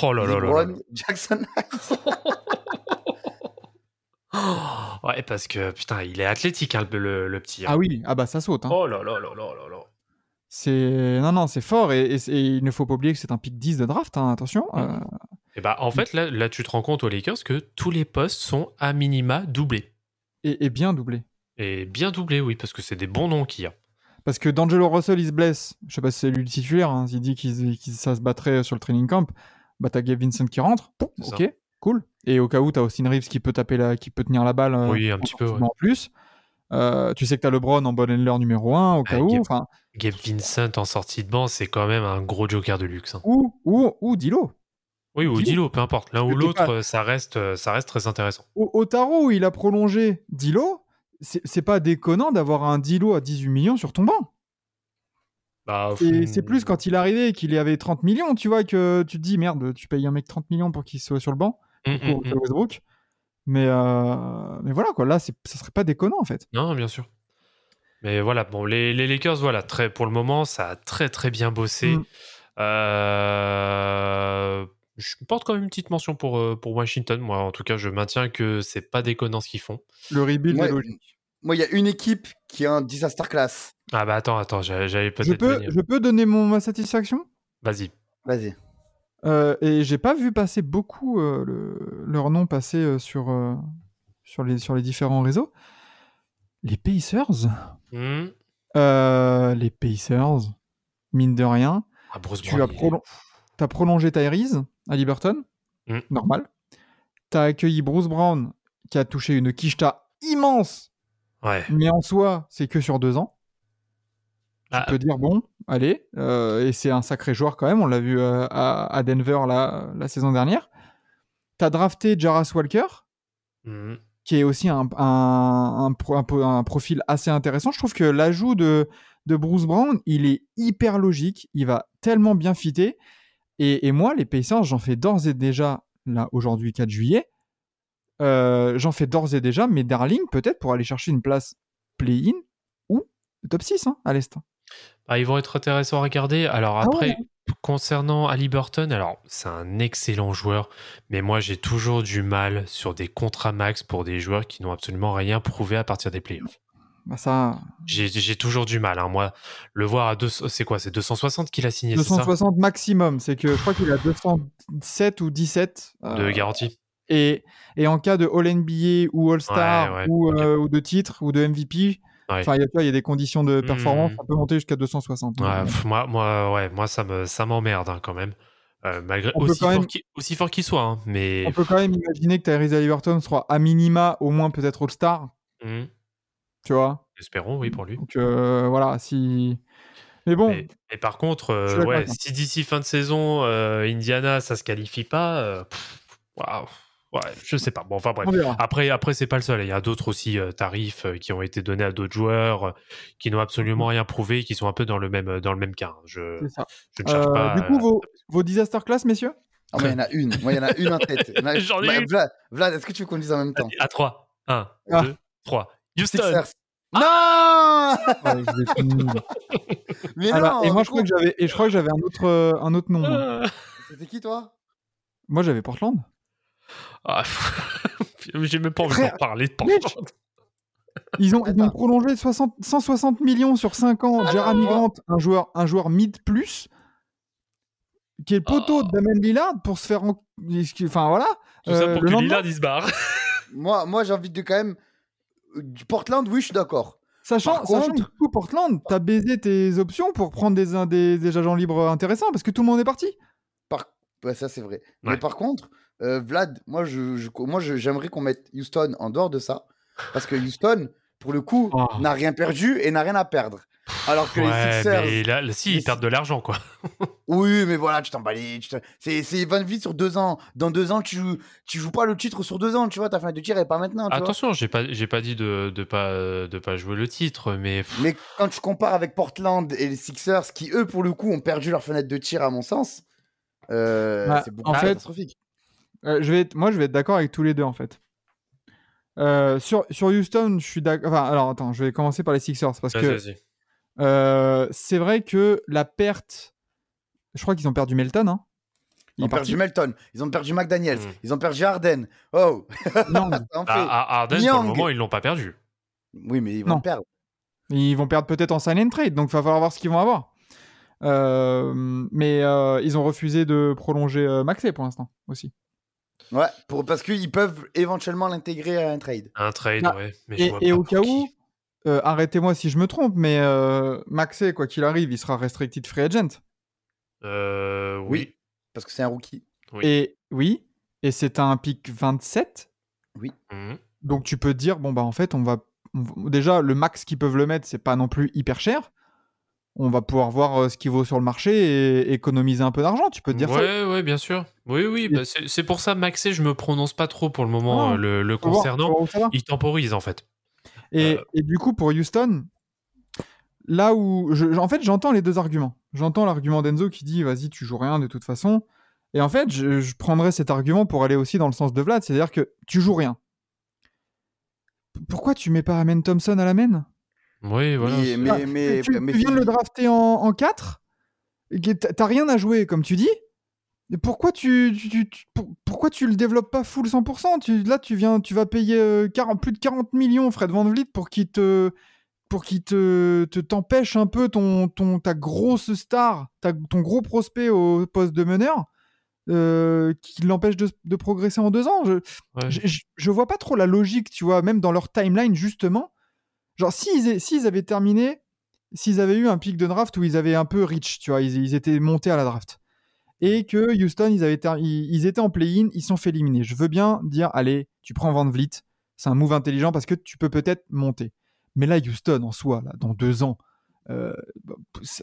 Oh là là là là. LeBron, Là. Ouais, parce que putain, il est athlétique, hein, le, le- le petit. hein. Ah oui, ah bah ça saute. hein. Oh là là là là là là. C'est non non, c'est fort et, et c'est- et il ne faut pas oublier que c'est un pick 10 de draft. hein, attention. Euh, Et bah, en fait, là, là, tu te rends compte aux Lakers que tous les postes sont à minima doublés. et, et bien doublé. Et bien doublés, oui, parce que c'est des bons noms qu'il y a. Parce que D'Angelo Russell, il se blesse. Je sais pas si c'est lui le titulaire. Il dit qu'il qu'il- ça se battrait sur le training camp. Bah, t'as Gabe Vincent qui rentre. Ok, cool. Et au cas où, t'as Austin Reeves qui peut, taper la, qui peut tenir la balle. euh, Oui, un petit peu, ouais. En plus. Euh, tu sais que t'as LeBron en bon handler numéro 1 au cas Ah, où. Gabe- Vincent en sortie de banc, c'est quand même un gros joker de luxe. hein. ou, ou, ou Dilo. Oui, ou Dilo. Dilo, peu importe. L'un ou l'autre, pas- euh, ça reste, ça reste très intéressant. Au, au tarot où il a prolongé Dilo, c'est pas déconnant d'avoir un Dilo à 18 millions sur ton banc. Bah, Et hmm, c'est plus quand il est arrivé et qu'il avait 30 millions, tu vois, que tu te dis merde, tu payes un mec 30 millions pour qu'il soit sur le banc. Pour hum. Westbrook. Mais, euh, mais voilà, quoi, là, ça serait pas déconnant en fait. Non, bien sûr. Mais voilà, bon, les, les Lakers, voilà, très, pour le moment, ça a très très bien bossé. Mm. Euh, je porte quand même une petite mention pour, euh, pour Washington. Moi, en tout cas, je maintiens que c'est pas déconnant ce qu'ils font. Le rebuild Ouais, est logique. Moi, il y a une équipe qui a un disaster class. Ah bah attends, attends, j'allais Je peut-être peux, venir. je peux donner mon, ma satisfaction? Vas-y. Vas-y. Euh, Et j'ai pas vu passer beaucoup euh, le- leur nom passer euh, sur, sur, les, sur les différents réseaux. Les Pacers Hmm. Les Pacers, mine de rien. Ah, Bruce Tu Brown, as, t'as prolongé Tyrese à Liberton, Mm. normal. T'as accueilli Bruce Brown qui a touché une quicheta immense, Ouais. mais en soi, c'est que sur deux ans. Ah, Tu peux dire, bon, allez, euh, et c'est un sacré joueur quand même, on l'a vu euh, à, à Denver la, la saison dernière. T'as drafté Jarras Walker, hmm. qui est aussi un, profil assez intéressant. Je trouve que l'ajout de, de Bruce Brown, il est hyper logique, il va tellement bien fitter. Et, et moi, les Pacers, j'en fais d'ores et déjà, là, aujourd'hui, 4 juillet, euh, j'en fais d'ores et déjà mes darlings, peut-être, pour aller chercher une place play-in ou top 6 hein, à l'Est. Ah, ils vont être intéressants à regarder. Alors Ah après, ouais. concernant Ali Burton, alors c'est un excellent joueur, mais moi j'ai toujours du mal sur des contrats max pour des joueurs qui n'ont absolument rien prouvé à partir des playoffs. Bah ça, J'ai toujours du mal. hein. Moi, le voir à deux, c'est quoi? C'est 260 qu'il a signé, c'est ça? 260 maximum, c'est que je crois qu'il a 207 ou 17 De euh, garantie. Et, et en cas de All-NBA ou All-Star Ouais, ouais, ou, ok. euh, ou de titre ou de MVP, Ouais. enfin, il y a- des conditions de performance, Mhm. ça peut monter jusqu'à 260. Ouais, Donc, pff, moi, moi, ouais, moi, ça me, ça m'emmerde hein, quand même. Euh, malgré On aussi fort même- qu'il aussi fort qu'il soit, hein, mais On peut quand même imaginer que Tyrese Halliburton sera à minima au moins peut-être All-Star, hmm, tu vois? espérons, oui, pour lui. Donc euh, voilà, si. Mais bon, Mais, mais par contre, euh, ouais, si d'ici fin de saison, Indiana, ça se qualifie pas, waouh, ouais, je sais pas. Bon, enfin bref. Après, après c'est pas le seul. Il y a d'autres aussi euh, tarifs euh, qui ont été donnés à d'autres joueurs euh, qui n'ont absolument rien prouvé, qui sont un peu dans le même, dans le même cas. hein. Je, C'est ça. je ne cherche Euh, pas. du coup, vos, vos disaster class, messieurs? Ah, moi, il y en a une. Moi, il y en a une en tête. Il y en a- J'en ai Bah, une. Vlad, Vlad, est-ce que tu veux qu'on le dise en même temps? À 3. 1, Ah. 2, 3. Houston Sixers. Non Ouais, nul. Mais Alors, non Et moi, je crois que j'avais, et je crois que j'avais un autre, un autre nom. Ah. C'était qui, toi? Moi, j'avais Portland. Ah, J'ai même pas envie d'en parler Portland. Ils ont, ils ont prolongé 60 160 millions sur 5 ans. Ah Jeremy. Grant, un joueur, un joueur mid plus, qui est le poteau de Damien Lillard pour se faire. en- Enfin voilà. Tout ça Euh, pour le que lendemain- Lillard il se barre. Moi, moi j'ai envie de quand même. Du Portland, oui, je suis d'accord. Sachant, Par sachant contre- que du coup, Portland, t'as baisé tes options pour prendre des, des, des agents libres intéressants parce que tout le monde est parti. Par... Ouais, ça, c'est vrai. Ouais. Mais par contre, euh, Vlad, moi, je, je- moi j'aimerais qu'on mette Houston en dehors de ça. Parce que Houston, pour le coup, Oh. n'a rien perdu et n'a rien à perdre. Alors que les Sixers. mais là, là, si, ils perdent de l'argent, quoi. Oui, mais voilà, tu t'en bats les- tu t'en- C'est c'est 20 vies sur deux ans. Dans deux ans, tu joues, tu joues pas le titre sur deux ans, tu vois. Ta fin de tir est pas maintenant, tu. Attention, j'ai pas, j'ai pas dit de, de pas, de pas jouer le titre, mais Mais quand tu compares avec Portland et les Sixers, qui eux, pour le coup, ont perdu leur fenêtre de tir, à mon sens, euh, Bah, c'est beaucoup en fait, catastrophique. Euh, je vais être- moi, je vais être d'accord avec tous les deux en fait. Euh, sur, sur Houston, je suis d'accord. Enfin, alors attends, je vais commencer par les Sixers parce vas-y, que vas-y. euh, c'est vrai que la perte. Je crois qu'ils ont perdu Melton. Hein. Ils Il ont est parti. perdu Melton, ils ont perdu McDaniels, Mm. ils ont perdu Harden. Oh, Non, ça en fait. Ah, Harden, pour le moment, ils l'ont pas perdu. Oui, mais ils vont Non. perdre. ils vont perdre peut-être en sign and trade, donc il va falloir voir ce qu'ils vont avoir. Euh, mais euh, ils ont refusé de prolonger euh, Maxey pour l'instant aussi. Ouais, pour, parce qu'ils peuvent éventuellement l'intégrer à un trade. Un trade, Ah, ouais. Mais je Et, et au cas qui. où, euh, arrêtez-moi si je me trompe, mais euh, Maxey, quoi qu'il arrive, il sera restricted free agent. Euh, oui. Oui. Parce que c'est un rookie. Oui. Et oui, et c'est un pic 27. Mhm. Donc tu peux te dire, bon, bah en fait, on va. on va- Déjà, le max qu'ils peuvent le mettre, c'est pas non plus hyper cher. On va pouvoir voir euh, ce qu'il vaut sur le marché et économiser un peu d'argent. Tu peux te dire ça. ouais, ouais, bien sûr. Oui, oui. Bah, c'est pour ça, Maxé, je me prononce pas trop pour le moment Ah, euh, le, voir- concernant. voir. Il temporise, en fait. Et, Euh. et du coup, pour Houston, là où. je- en fait, j'entends les deux arguments. J'entends l'argument d'Enzo qui dit vas-y, tu joues rien de toute façon. Et en fait, je, je prendrais cet argument pour aller aussi dans le sens de Vlad, c'est-à-dire que tu joues rien. Pourquoi tu mets pas Amen Thompson à la main? Oui, voilà. mais, Ah, mais, tu, mais tu viens de le drafter en, en 4 et que t'as rien à jouer, comme tu dis. Et pourquoi tu, tu- tu- tu- pour- pourquoi tu le développes pas full 100% tu, Là, tu, viens, tu vas payer euh, 40 plus de 40 millions, Fred Van Vliet, pour qu'il te pour qu'il te te- t'empêche un peu ton, ton, ta grosse star, ta- ton gros prospect au poste de meneur, euh, qui l'empêche de, de progresser en deux ans. Je, ouais. je, je- je vois pas trop la logique, tu vois, même dans leur timeline, justement. Genre, s'ils s'ils avaient terminé, s'ils avaient eu un pic de draft où ils avaient un peu reach, tu vois, ils, ils étaient montés à la draft. Et que Houston, ils, avaient ter- ils, ils étaient en play-in, ils se sont fait éliminer. Je veux bien dire, allez, tu prends Van Vliet, c'est un move intelligent parce que tu peux peut-être monter. Mais là, Houston, en soi, là, dans deux ans, euh,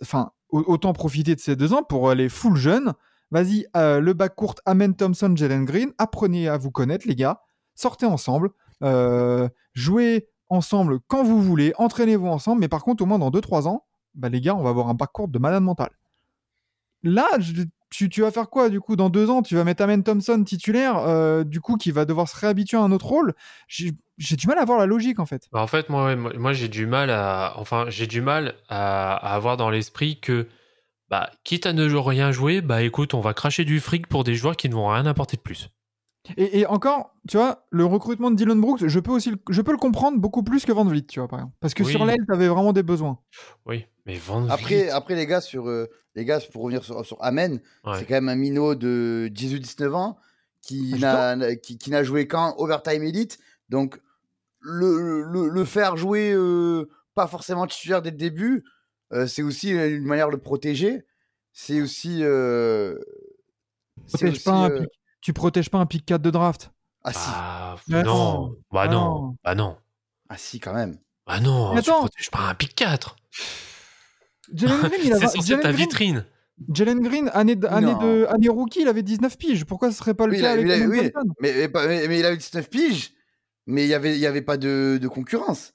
enfin, au- autant profiter de ces deux ans pour aller full jeune. Vas-y, euh, le bac court, Amen Thompson, Jalen Green, apprenez à vous connaître, les gars. Sortez ensemble, euh, jouez ensemble quand vous voulez, entraînez-vous ensemble. Mais par contre, au moins dans 2-3 ans, bah, les gars, on va avoir un bac court de malade mental. Là, tu, vas faire quoi du coup Dans deux ans, tu vas mettre Amen Thompson titulaire, euh, du coup, qui va devoir se réhabituer à un autre rôle? J'ai du mal à voir la logique en fait. Bah, en fait, moi, j'ai du mal à, enfin, du mal à, à avoir dans l'esprit que, bah, quitte à ne rien jouer, bah, écoute, on va cracher du fric pour des joueurs qui ne vont rien apporter de plus. Et, et encore, tu vois, le recrutement de Dylan Brooks, je peux aussi, le- je peux le comprendre beaucoup plus que Van Vliet, tu vois, par exemple. Parce que Oui. sur l'aile, t'avais vraiment des besoins. Oui, mais Van Après, Vliet, après les gars, sur, euh, les gars, pour revenir sur, sur Amen, ouais. c'est quand même un minot de 18-19 ans qui Ah, n'a qui, qui n'a joué qu'en Overtime Elite. Donc, le, le, le faire jouer euh, pas forcément titulaire dès le début, euh, c'est aussi une manière de le protéger. C'est aussi. euh, c'est Protège pas un euh, pick- tu protèges pas un pick 4 de draft? Ah si, Bah, Mais non, non, bah ah non, non. bah non, ah si, quand même. bah non, Mais tu attends. protèges pas un pick 4. Jalen Green, il a C'est censé ta vitrine. Jalen Green, année, de, année, de, année rookie, il avait 19 piges. Pourquoi ce serait pas le Oui, il cas a- avec a- oui, mais, mais, pas- mais- mais il a eu 19 piges, mais il n'y avait, il y avait pas de, de concurrence.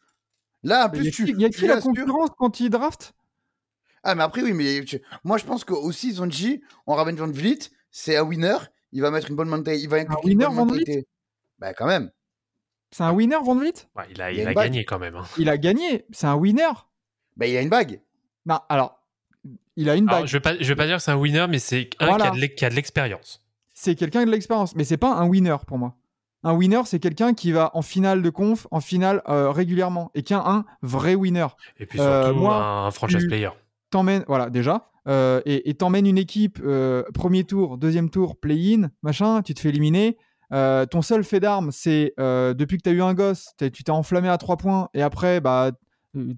Là, en plus, tu. il y a qui la concurrence quand il draft? Ah, mais après, oui, mais tu- moi, je pense qu'aussi, ils ont dit on ramène Van Vliet, c'est un winner, il va mettre une bonne mentalité. Il va une winner, Van Vliet. Bah, quand même. C'est un winner, Van Vliet Ouais, il a, Il a gagné quand même. hein. Il a gagné. C'est un winner. Bah, il a une bague. Non, alors, il a une Alors, bague. je vais pas, je vais pas dire que c'est un winner, mais c'est un Voilà. qui a de l'expérience. c'est quelqu'un de l'expérience, mais c'est pas un winner pour moi. Un winner, c'est quelqu'un qui va en finale de conf, en finale euh, régulièrement, et qui a un vrai winner. Et puis Euh, surtout, moi, un franchise player. T'emmènes, voilà, déjà, euh, et t'emmènes une équipe, euh, premier tour, deuxième tour, play-in, machin, tu te fais éliminer. Euh, ton seul fait d'armes, c'est depuis que t'as eu un gosse, tu t'es enflammé à trois points, et après, bah,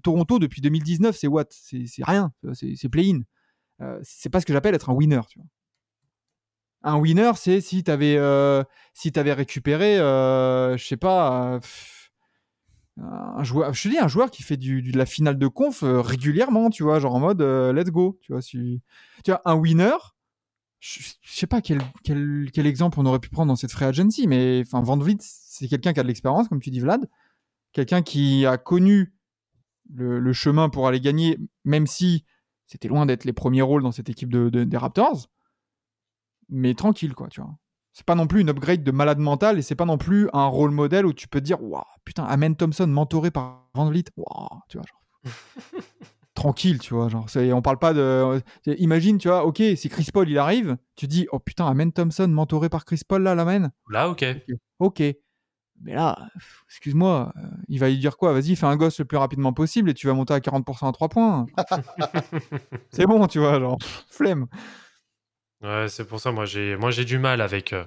Toronto, depuis 2019, c'est what? C'est rien. tu C'est play-in. C'est pas ce que j'appelle être un winner. Tu. Un winner, c'est si tu avais, si t'avais récupéré, je sais pas, un joueur, je te dis, un joueur qui fait du, de la finale de conf euh, régulièrement, tu vois, genre en mode euh, let's go. Tu vois, si, tu vois, un winner, je, sais pas quel, quel, quel exemple on aurait pu prendre dans cette free agency, mais enfin, Van c'est quelqu'un qui a de l'expérience, comme tu dis, Vlad, quelqu'un qui a connu le, chemin pour aller gagner, même si c'était loin d'être les premiers rôles dans cette équipe de, de- des Raptors, mais tranquille, quoi, tu vois. C'est pas non plus une upgrade de malade mental et c'est pas non plus un rôle modèle où tu peux te dire, waouh, putain, Amen Thompson mentoré par Van Vliet, waouh, tu vois, genre. tranquille, tu vois, genre, on parle pas de. Imagine, tu vois, ok, si Chris Paul il arrive, tu dis, oh putain, Amen Thompson mentoré par Chris Paul là, l'amène Là, ok. Ok. Mais là, excuse-moi, euh, il va lui dire quoi? Vas-y, fais un gosse le plus rapidement possible et tu vas monter à 40% à 3 points. c'est bon, tu vois, genre, flemme. Ouais, c'est pour ça, moi j'ai moi j'ai du mal avec, euh,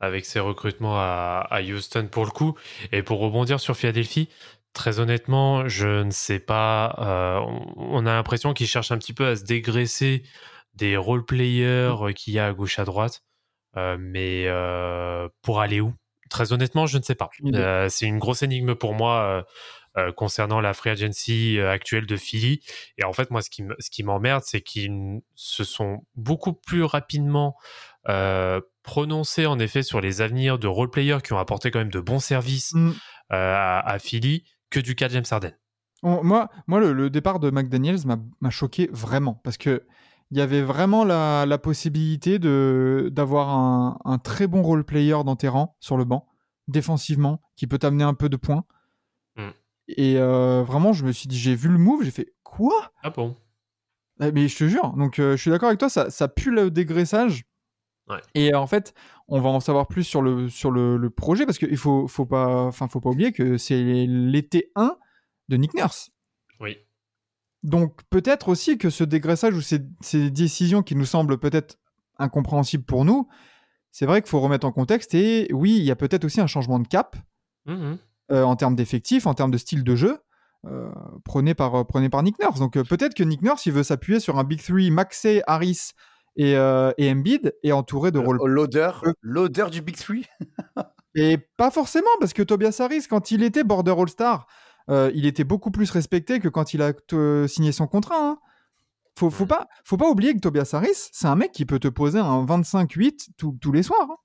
avec ces recrutements à, à Houston pour le coup. Et pour rebondir sur Philadelphie, très honnêtement, je ne sais pas. euh, on, on a l'impression qu'ils cherchent un petit peu à se dégraisser des role-players euh, qu'il y a à gauche à droite. Euh, mais pour aller où? Très honnêtement, je ne sais pas. C'est une grosse énigme pour moi euh, concernant la free agency euh, actuelle de Philly. Et en fait, moi, ce qui ce qui m'emmerde, c'est qu'ils se sont beaucoup plus rapidement euh, prononcés, en effet, sur les avenirs de role-players qui ont apporté quand même de bons services Mm. à, à Philly que du cas de James Harden. On- moi, moi le, le départ de McDaniels m'a m'a choqué vraiment parce que il y avait vraiment la, la possibilité de d'avoir un, un très bon role player dans tes rangs sur le banc défensivement qui peut t'amener un peu de points. Et euh, vraiment, je me suis dit, j'ai vu le move, j'ai fait quoi? Ah bon? Ah, Mais je te jure, donc euh, je suis d'accord avec toi, ça, ça pue le dégraissage. Ouais. Et euh, en fait, on va en savoir plus sur le, sur le, le projet parce qu'il faut, faut, pas, faut pas oublier que c'est l'été 1 de Nick Nurse. Oui. Donc peut-être aussi que ce dégraissage ou ces, ces décisions qui nous semblent peut-être incompréhensibles pour nous, c'est vrai qu'il faut remettre en contexte. Et oui, il y a peut-être aussi un changement de cap Mhm. Euh, en termes d'effectifs, en termes de style de jeu, euh, prôné, par, euh, prôné par Nick Nurse. Donc euh, peut-être que Nick Nurse, il veut s'appuyer sur un Big Three, Maxey, Harris et, euh, et Embiid, et entouré de rôles. L'odeur, l'odeur du Big Three. Et pas forcément, parce que Tobias Harris, quand il était Border All-Star, il était beaucoup plus respecté que quand il a signé son contrat. hein. Faut, faut, pas, faut pas oublier que Tobias Harris, c'est un mec qui peut te poser un 25-8 tous- tous les soirs. hein.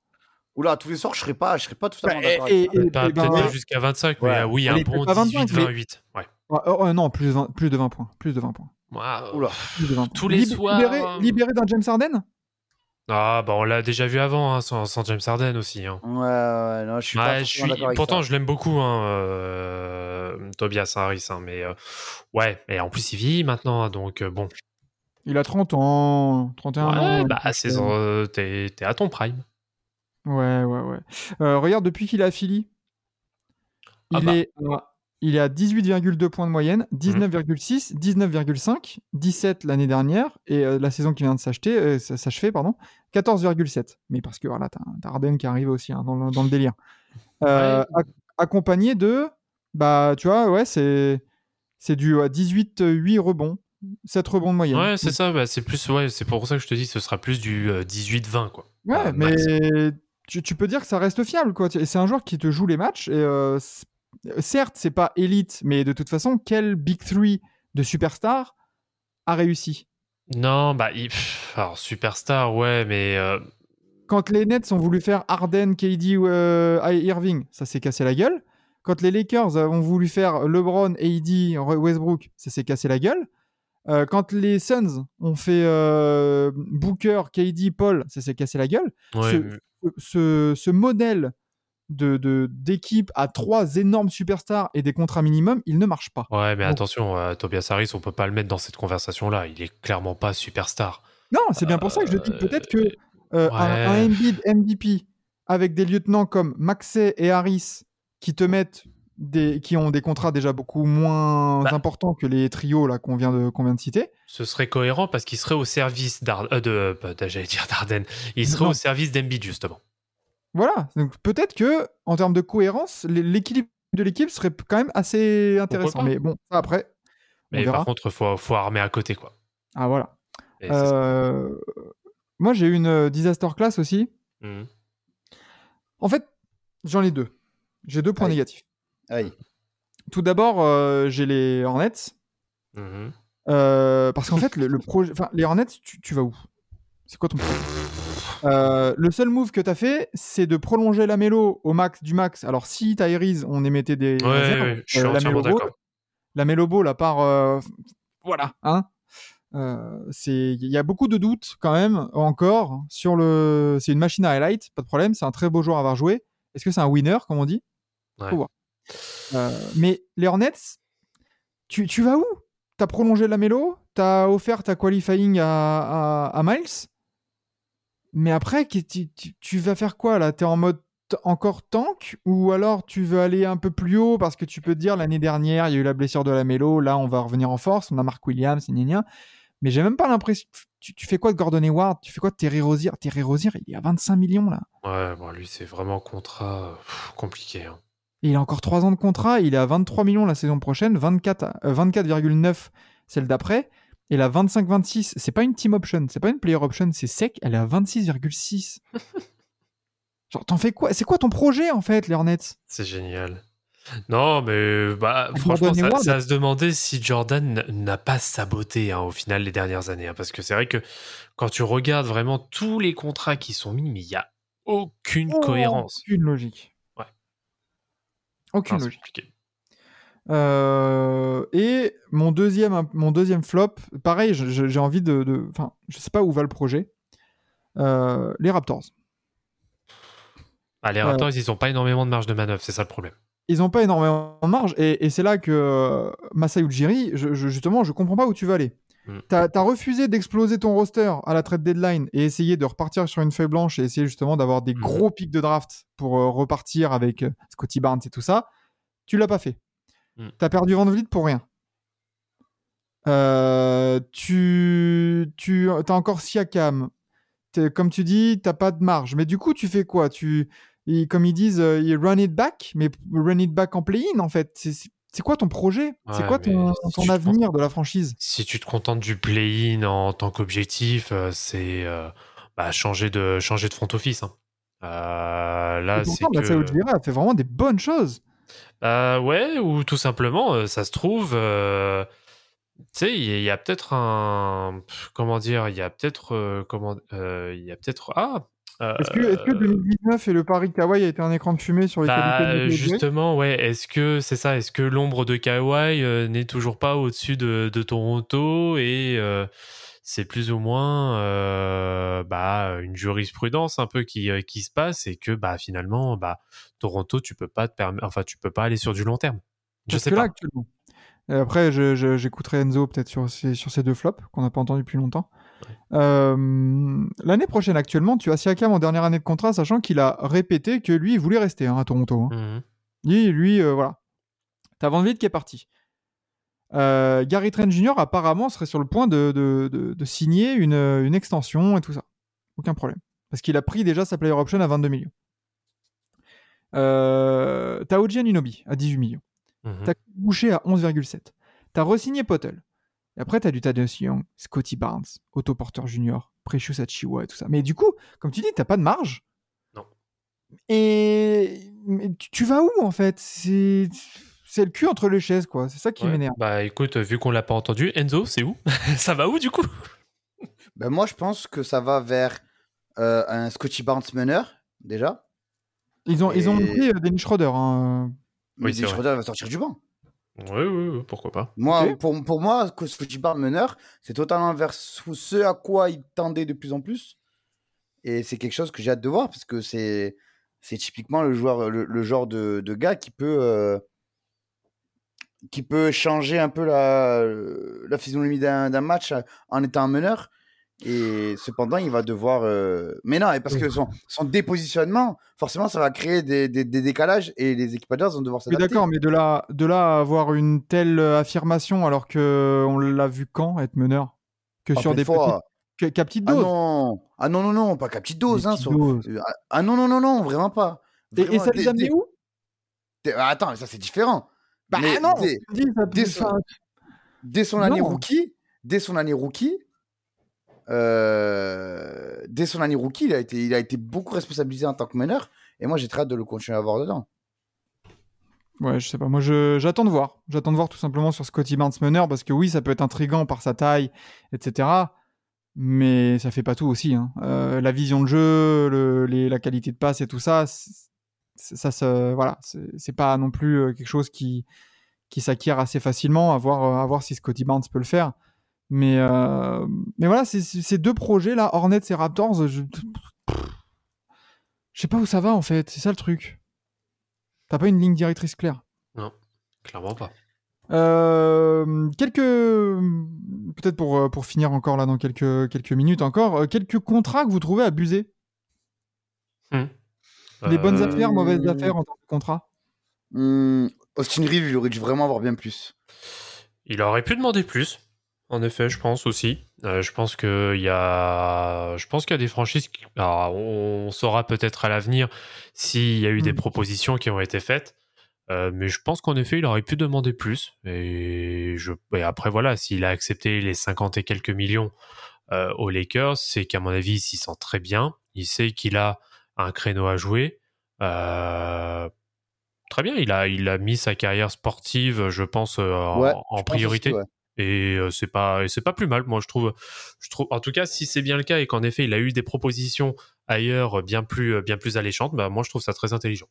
Oula, tous les soirs, je serais pas, je serais pas totalement Bah, d'accord. et- et- Pas- ben, Peut-être pas jusqu'à 25, mais Ouais. euh, oui, un Allez, bon pas 25, 18-28. Ouais. Ouais, oh, oh, non, plus de, 20, plus de 20 points. Plus de 20 points. Ouah, Oula. Plus de 20 points. Tous les soirs, Libéré, hein. libéré d'un James Harden? Ah, bah on l'a déjà vu avant, hein, sans, sans James Harden aussi. hein. Ouais, ouais, non, je suis pas je forcément suis... d'accord avec Pourtant, ça. je l'aime beaucoup, hein, euh, Tobias Harris. hein, mais euh, ouais, et en plus, il vit maintenant, hein, donc euh, bon. Il a 30 ans, 31 Ouais, ans. bah, donc, c'est euh, euh, t'es t'es à ton prime. Ouais, ouais, ouais. Euh, regarde, depuis qu'il est à Philly, Ah il, bah. est, à- il est à 18,2 points de moyenne, 19,6, 19,5, 17 l'année dernière, et euh, la saison qui vient de s'acheter, euh, s'achever, pardon, 14,7. Mais parce que voilà, t'as Harden qui arrive aussi hein, dans, le, dans le délire. Euh, ac- accompagné de, bah, tu vois, ouais, c'est c'est du euh, 18-8 rebonds, 7 rebonds de moyenne. Ouais, c'est ça, bah, c'est plus, ouais, c'est pour ça que je te dis, ce sera plus du euh, 18-20, quoi. Ouais, mais. Tu, tu peux dire que ça reste fiable, quoi. Et c'est un joueur qui te joue les matchs. Et euh, certes, c'est pas élite, mais de toute façon, quel Big Three de superstar a réussi? Non, bah, il- alors, superstar, ouais, mais euh, Quand les Nets ont voulu faire Harden, KD ou euh, Irving, ça s'est cassé la gueule. Quand les Lakers ont voulu faire LeBron, AD, Westbrook, ça s'est cassé la gueule. Euh, quand les Suns ont fait euh, Booker, KD, Paul, ça s'est cassé la gueule. ouais, Ce- mais- ce, ce modèle de d'équipe à trois énormes superstars et des contrats minimum, il ne marche pas. ouais, mais Donc- attention, euh, Tobias Harris, on peut pas le mettre dans cette conversation-là. Il est clairement pas superstar. Non, c'est bien pour ça que je dis Euh, peut-être que euh, un, ouais. un Embiid MVP avec des lieutenants comme Maxey et Harris qui te mettent des qui ont des contrats déjà beaucoup moins Bah. importants que les trios là qu'on vient de qu'on vient de citer. Ce serait cohérent parce qu'il serait au service d'Ar- euh, de, pas- de- j'allais dire d'Arden. Il serait Non. au service d'Embiid justement. Voilà. Donc peut-être que en termes de cohérence, l'é- l'équilibre de l'équipe serait quand même assez intéressant. Mais bon, ça après, on Mais verra. par contre, faut, faut armer à côté, quoi. Ah voilà. Euh, Moi, j'ai eu une euh, disaster class aussi. Mhm. En fait, j'en ai deux. J'ai deux points Allez. négatifs. Aïe. Tout d'abord, euh, j'ai les Hornets. Mhm. Euh, parce qu'en fait, le, le projet, enfin, les Hornets, tu, tu vas où? C'est quoi ton projet Euh, Le seul move que tu as fait, c'est de prolonger la mélo au max du max. Alors, si Tyrese, on émettait des. Ouais, réserves, ouais, je suis euh, la entièrement Melo Ball, d'accord. la Melo Ball, à part. euh, voilà, hein. Euh, c'est- Il y a beaucoup de doutes quand même encore sur le. C'est une machine à highlight, pas de problème. C'est un très beau joueur à avoir joué. Est-ce que c'est un winner, comme on dit? Ouais. Faut voir. Euh, mais les Hornets, tu, tu vas où? T'as prolongé la mélo? T'as offert ta qualifying à, à, à Miles? Mais après, tu, tu- vas faire quoi là? T'es en mode encore tank? Ou alors tu veux aller un peu plus haut? Parce que tu peux te dire l'année dernière, il y a eu la blessure de la mélo, là on va revenir en force, on a Mark Williams, gna gna. Mais j'ai même pas l'impression. Tu, fais quoi de Gordon Hayward? Tu fais quoi de Terry Rozier? Terry Rozier, il est à 25 millions là. Ouais, bon, lui, c'est vraiment contrat compliqué. hein. Il a encore 3 ans de contrat, il est à 23 millions la saison prochaine, 24, euh, 24,9 celle d'après, et la 25-26, c'est pas une team option, c'est pas une player option, c'est sec, elle est à 26,6. Genre, t'en fais quoi? C'est quoi ton projet en fait, les Hornets? C'est génial. Non, mais bah, Gordon franchement, ça, ça à se demander si Jordan n'a pas saboté hein, au final les dernières années. hein, parce que c'est vrai que quand tu regardes vraiment tous les contrats qui sont mis, mais il n'y a aucune cohérence. Aucune logique. Aucune Ah, logique. Euh, et mon deuxième, mon deuxième flop, pareil, j'ai envie de, Enfin, je sais pas où va le projet. Euh, les Raptors. Ah, les Euh, Raptors, ils n'ont pas énormément de marge de manœuvre, c'est ça le problème. ils n'ont pas énormément de marge et, et c'est là que Masai Ujiri, je, je- justement, je comprends pas où tu veux aller. Mm. T'as as refusé d'exploser ton roster à la trade deadline et essayer de repartir sur une feuille blanche et essayer justement d'avoir des Mm. gros pics de draft pour euh, repartir avec euh, Scotty Barnes et tout ça. Tu l'as pas fait. Mm. T'as perdu Van Vliet pour rien. Euh, tu tu as encore Siakam. Comme tu dis, t'as pas de marge. Mais du coup, tu fais quoi? Tu, ils- Comme ils disent, ils run it back, mais run it back en play-in en fait. C'est quoi ton projet? C'est quoi ton, te avenir de la franchise? Si tu te contentes du play-in en tant qu'objectif, euh, c'est euh, bah, changer, de, changer de front office. hein. Euh, là, c'est que... Ujiri a fait vraiment des bonnes choses. Ouais, ou tout simplement, ça se trouve, tu sais, il y, y a peut-être un, comment dire, il y a peut-être, comment, il y a peut-être, ah, Est-ce que, est-ce que 2019 et le Paris Kawhi a été un écran de fumée sur les bah, qualités de justement, ouais, est-ce que c'est ça, est-ce que l'ombre de Kawhi euh, n'est toujours pas au-dessus de, de Toronto et euh, c'est plus ou moins euh, bah, une jurisprudence un peu qui, euh, qui se passe et que bah finalement bah Toronto tu peux pas te permettre enfin tu peux pas aller sur du long terme. Je Parce sais que là, pas. actuellement. Après, j'écouterai Enzo peut-être sur ces, sur ces deux flops qu'on n'a pas entendus depuis longtemps. Euh, L'année prochaine, actuellement, tu as Siakam en dernière année de contrat, sachant qu'il a répété que lui, il voulait rester hein, à Toronto. hein. Mhm. Lui, lui euh, voilà. T'as Van Vliet qui est parti. Euh, Gary Trent Jr. apparemment serait sur le point de, de- de- de signer une, une extension et tout ça. Aucun problème. Parce qu'il a pris déjà sa player option à 22 millions. Euh, T'as OG Anunoby à 18 millions. Mhm. T'as Boucher à 11,7. T'as re-signé Potel. Et après, t'as du Thaddeus Young, Scotty Barnes, Otto Porter Jr., Precious Achiwa et tout ça. Mais du coup, comme tu dis, t'as pas de marge? Non. Et mais tu, tu vas où en fait? C'est c'est le cul entre les chaises, quoi. C'est ça qui Ouais. m'énerve. Bah écoute, vu qu'on l'a pas entendu, Enzo, c'est où? Ça va où du coup? Ben, moi, je pense que ça va vers euh, un Scotty Barnes meneur, déjà. Ils ont, ils ont Et- pris euh, Dennis Schroeder. hein. Mais Oui, Dennis. Schroeder va sortir du banc. Oui, oui, oui, pourquoi pas. Moi, Ok. pour, pour moi, que Barnes meneur, c'est totalement vers ce ce à quoi il tendait de plus en plus. Et c'est quelque chose que j'ai hâte de voir parce que c'est c'est typiquement le joueur le, le genre de, de gars qui peut euh, qui peut changer un peu la, la physionomie d'un d'un match en étant un meneur. Et cependant, il va devoir. euh, Mais non, et parce que son, son dépositionnement, forcément, ça va créer des, des, des décalages et les équipes adverses vont devoir Oui, s'adapter. d'accord, mais de là, de là à avoir une telle euh, affirmation alors que on l'a vu quand être meneur? Que Ah, sur des de fois. petites, qu'à- petite Ah dose? non, ah non, non, non, pas qu'à petite dose. Hein, petites sur- doses. Euh, Ah non, non, non, non, vraiment pas. Et, ça les a où? Ah, Attends, mais ça c'est différent. Bah Mais non, dès- son- enfin, Dès son année rookie, dès son année rookie, euh, dès son année rookie, il a été, il a été beaucoup responsabilisé en tant que meneur. Et moi, j'ai très hâte de le continuer à voir dedans. Ouais, je sais pas. Moi, j'attends de voir. J'attends de voir tout simplement sur Scotty Barnes meneur parce que oui, ça peut être intriguant par sa taille, etc. Mais ça fait pas tout aussi. hein. Euh, la vision de jeu, la qualité de passe et tout ça, ça, voilà, c'est pas non plus euh, quelque chose qui qui s'acquiert assez facilement. À voir, à voir si Scotty Barnes peut le faire. Mais euh, mais voilà, ces deux projets là, Hornets et Raptors, je je sais pas où ça va en fait. C'est ça le truc. T'as pas une ligne directrice claire? Clairement pas. Euh, quelques peut-être pour euh, pour finir encore là dans quelques quelques minutes encore quelques contrats que vous trouvez abusés? Les bonnes affaires mauvaises affaires en tant que contrat? Hum, Austin Reeves, il aurait dû vraiment avoir bien plus. Il aurait pu demander plus. En effet, je pense aussi. Euh, je pense qu'il y a, je pense qu'il y a des franchises. Qui... Alors, on saura peut-être à l'avenir s'il y a eu des Mm. propositions qui ont été faites. Euh, mais je pense qu'en effet, il aurait pu demander plus. Et, je... et après, voilà, s'il a accepté les 50 et quelques millions euh, aux Lakers, c'est qu'à mon avis, il s'y sent très bien. Il sait qu'il a un créneau à jouer. Très bien, il a, il a mis sa carrière sportive, je pense, en- Ouais, en, je pense priorité. aussi, ouais. Et euh, c'est pas, c'est pas plus mal, moi je trouve. Je trouve, en tout cas, si c'est bien le cas et qu'en effet il a eu des propositions ailleurs euh, bien plus, euh, bien plus alléchantes, bah moi je trouve ça très intelligent.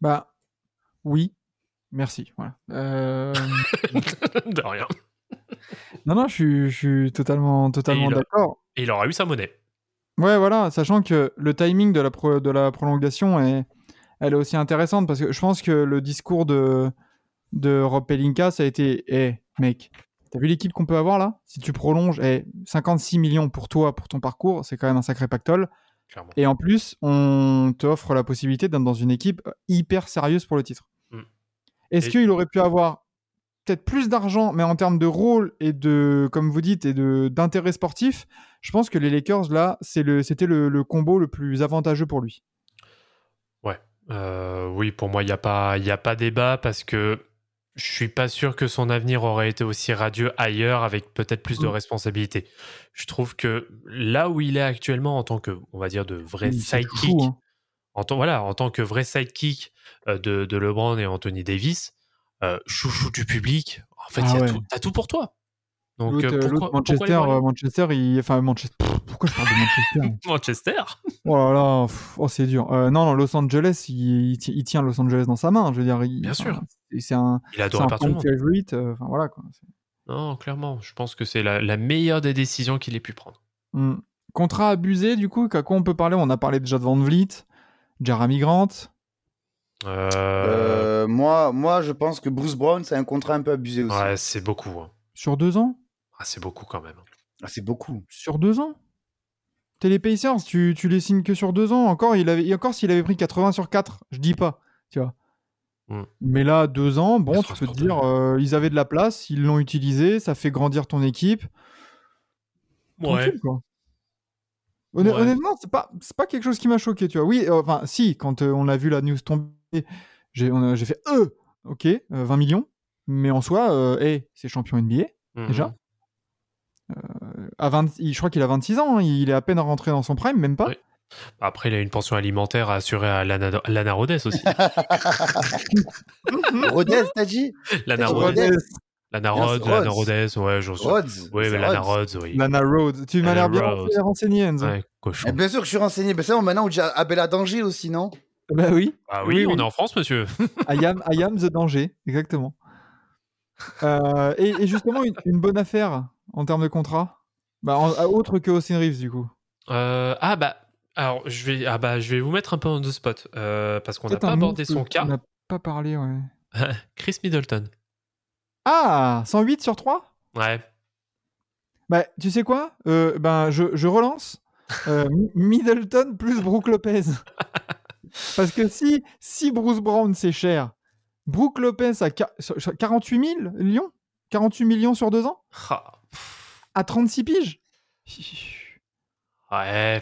bah oui merci voilà Euh, de rien. non non je suis je suis totalement totalement d'accord Et il aura eu sa monnaie. ouais voilà sachant que le timing de la pro- de la prolongation est elle est aussi intéressante parce que je pense que le discours de de Rob Pelinka ça a été eh mec T'as vu l'équipe qu'on peut avoir là? Si tu prolonges eh, 56 millions pour toi, pour ton parcours, c'est quand même un sacré pactole. Clairement. Et en plus, on te offre la possibilité d'être dans une équipe hyper sérieuse pour le titre. Mm. Est-ce Et- qu'il aurait pu avoir peut-être plus d'argent, mais en termes de rôle et de, comme vous dites, et de d'intérêt sportif, je pense que les Lakers là, c'est le, c'était le, le combo le plus avantageux pour lui. Euh, oui, pour moi, il n'y a, pas- il y a pas débat parce que je suis pas sûr que son avenir aurait été aussi radieux ailleurs avec peut-être plus de Mm. responsabilités. Je trouve que là où il est actuellement en tant que, on va dire, de vrai sidekick, fou, hein. en, tant, voilà, en tant que vrai sidekick euh, de, de LeBron et Anthony Davis, euh, chouchou du public, en fait, Ah ouais. tout pour toi. Donc euh, euh, pourquoi, l'autre, pourquoi Manchester, euh, Manchester, il, enfin Manchester. Pff, Pourquoi je parle de Manchester Manchester Oh là là, oh, c'est dur. Euh, non, non, Los Angeles, il, il ti- il tient Los Angeles dans sa main. Je veux dire, il- Bien sûr. c'est- un, Il est c'est adoré un par tout le fan monde. favorite. euh, Enfin voilà quoi. C'est- Non, clairement, je pense que c'est la, la meilleure des décisions qu'il ait pu prendre. Hmm. Contrat abusé, du coup, qu'à quoi on peut parler? On a parlé déjà de Van Vliet, Jeremy Grant. Euh, Euh, moi, moi, je pense que Bruce Brown, c'est un contrat un peu abusé aussi. ouais, c'est beaucoup. hein. Sur deux ans? Ah, c'est beaucoup quand même. Ah, c'est beaucoup. Sur deux ans? T'es les Pacers, tu, tu les signes que sur deux ans. Encore, il avait, encore s'il avait pris 80 sur 4, je dis pas, tu vois. Hmm. Mais là, deux ans, bon, 80 tu peux te dire, euh, ils avaient de la place, ils l'ont utilisé, ça fait grandir ton équipe. Tranquille, quoi. Honn- Ouais. Honnêtement, c'est pas, c'est pas quelque chose qui m'a choqué, tu vois. Oui, euh, enfin, si, quand euh, on a vu la news tomber, j'ai on a- j'ai fait euh, ok, euh, 20 millions, mais en soi, euh, hey, c'est champion NBA, Mhm. déjà. Euh, à 20, il- je crois qu'il a 26 ans, hein, il est à peine rentré dans son prime, même pas. Oui. Après, il a une pension alimentaire à assurer à Lana, Lana Rhodes aussi. Rodez, t'as dit? Lana Rodez. Lana Rhodes, Lana Rhodes. Rhodes, ouais, j'en suis. Rhodes. Oui, mais Lana Rhodes. Oui. Lana Rhodes, tu m'as l'air bien Rhodes. renseigné, Enzo. Ouais, cochon. Eh, bien sûr que je suis renseigné. Ben, c'est bon, maintenant, on dit Abella Danger aussi, non? Bah oui, Ah oui, oui, on oui. est en France, monsieur. I am, I am the danger, exactement. Euh, et, et justement, une, une bonne affaire en termes de contrat? Bah, en- Autre que Austin Reeves, du coup. Euh, ah bah, alors je vais, ah bah, je vais vous mettre un peu en deux spot euh, parce qu'on n'a pas abordé son cas. On n'a pas parlé, ouais. Chris Middleton. Ah 108 sur 3 Ouais. Bah, tu sais quoi? Euh, Ben, je, je relance. Euh, Middleton plus Brook Lopez. Parce que si, si Bruce Brown c'est cher, Brook Lopez à qua- sur- sur 48 000 millions 48 millions sur deux ans? Ah, À 36 piges ouais.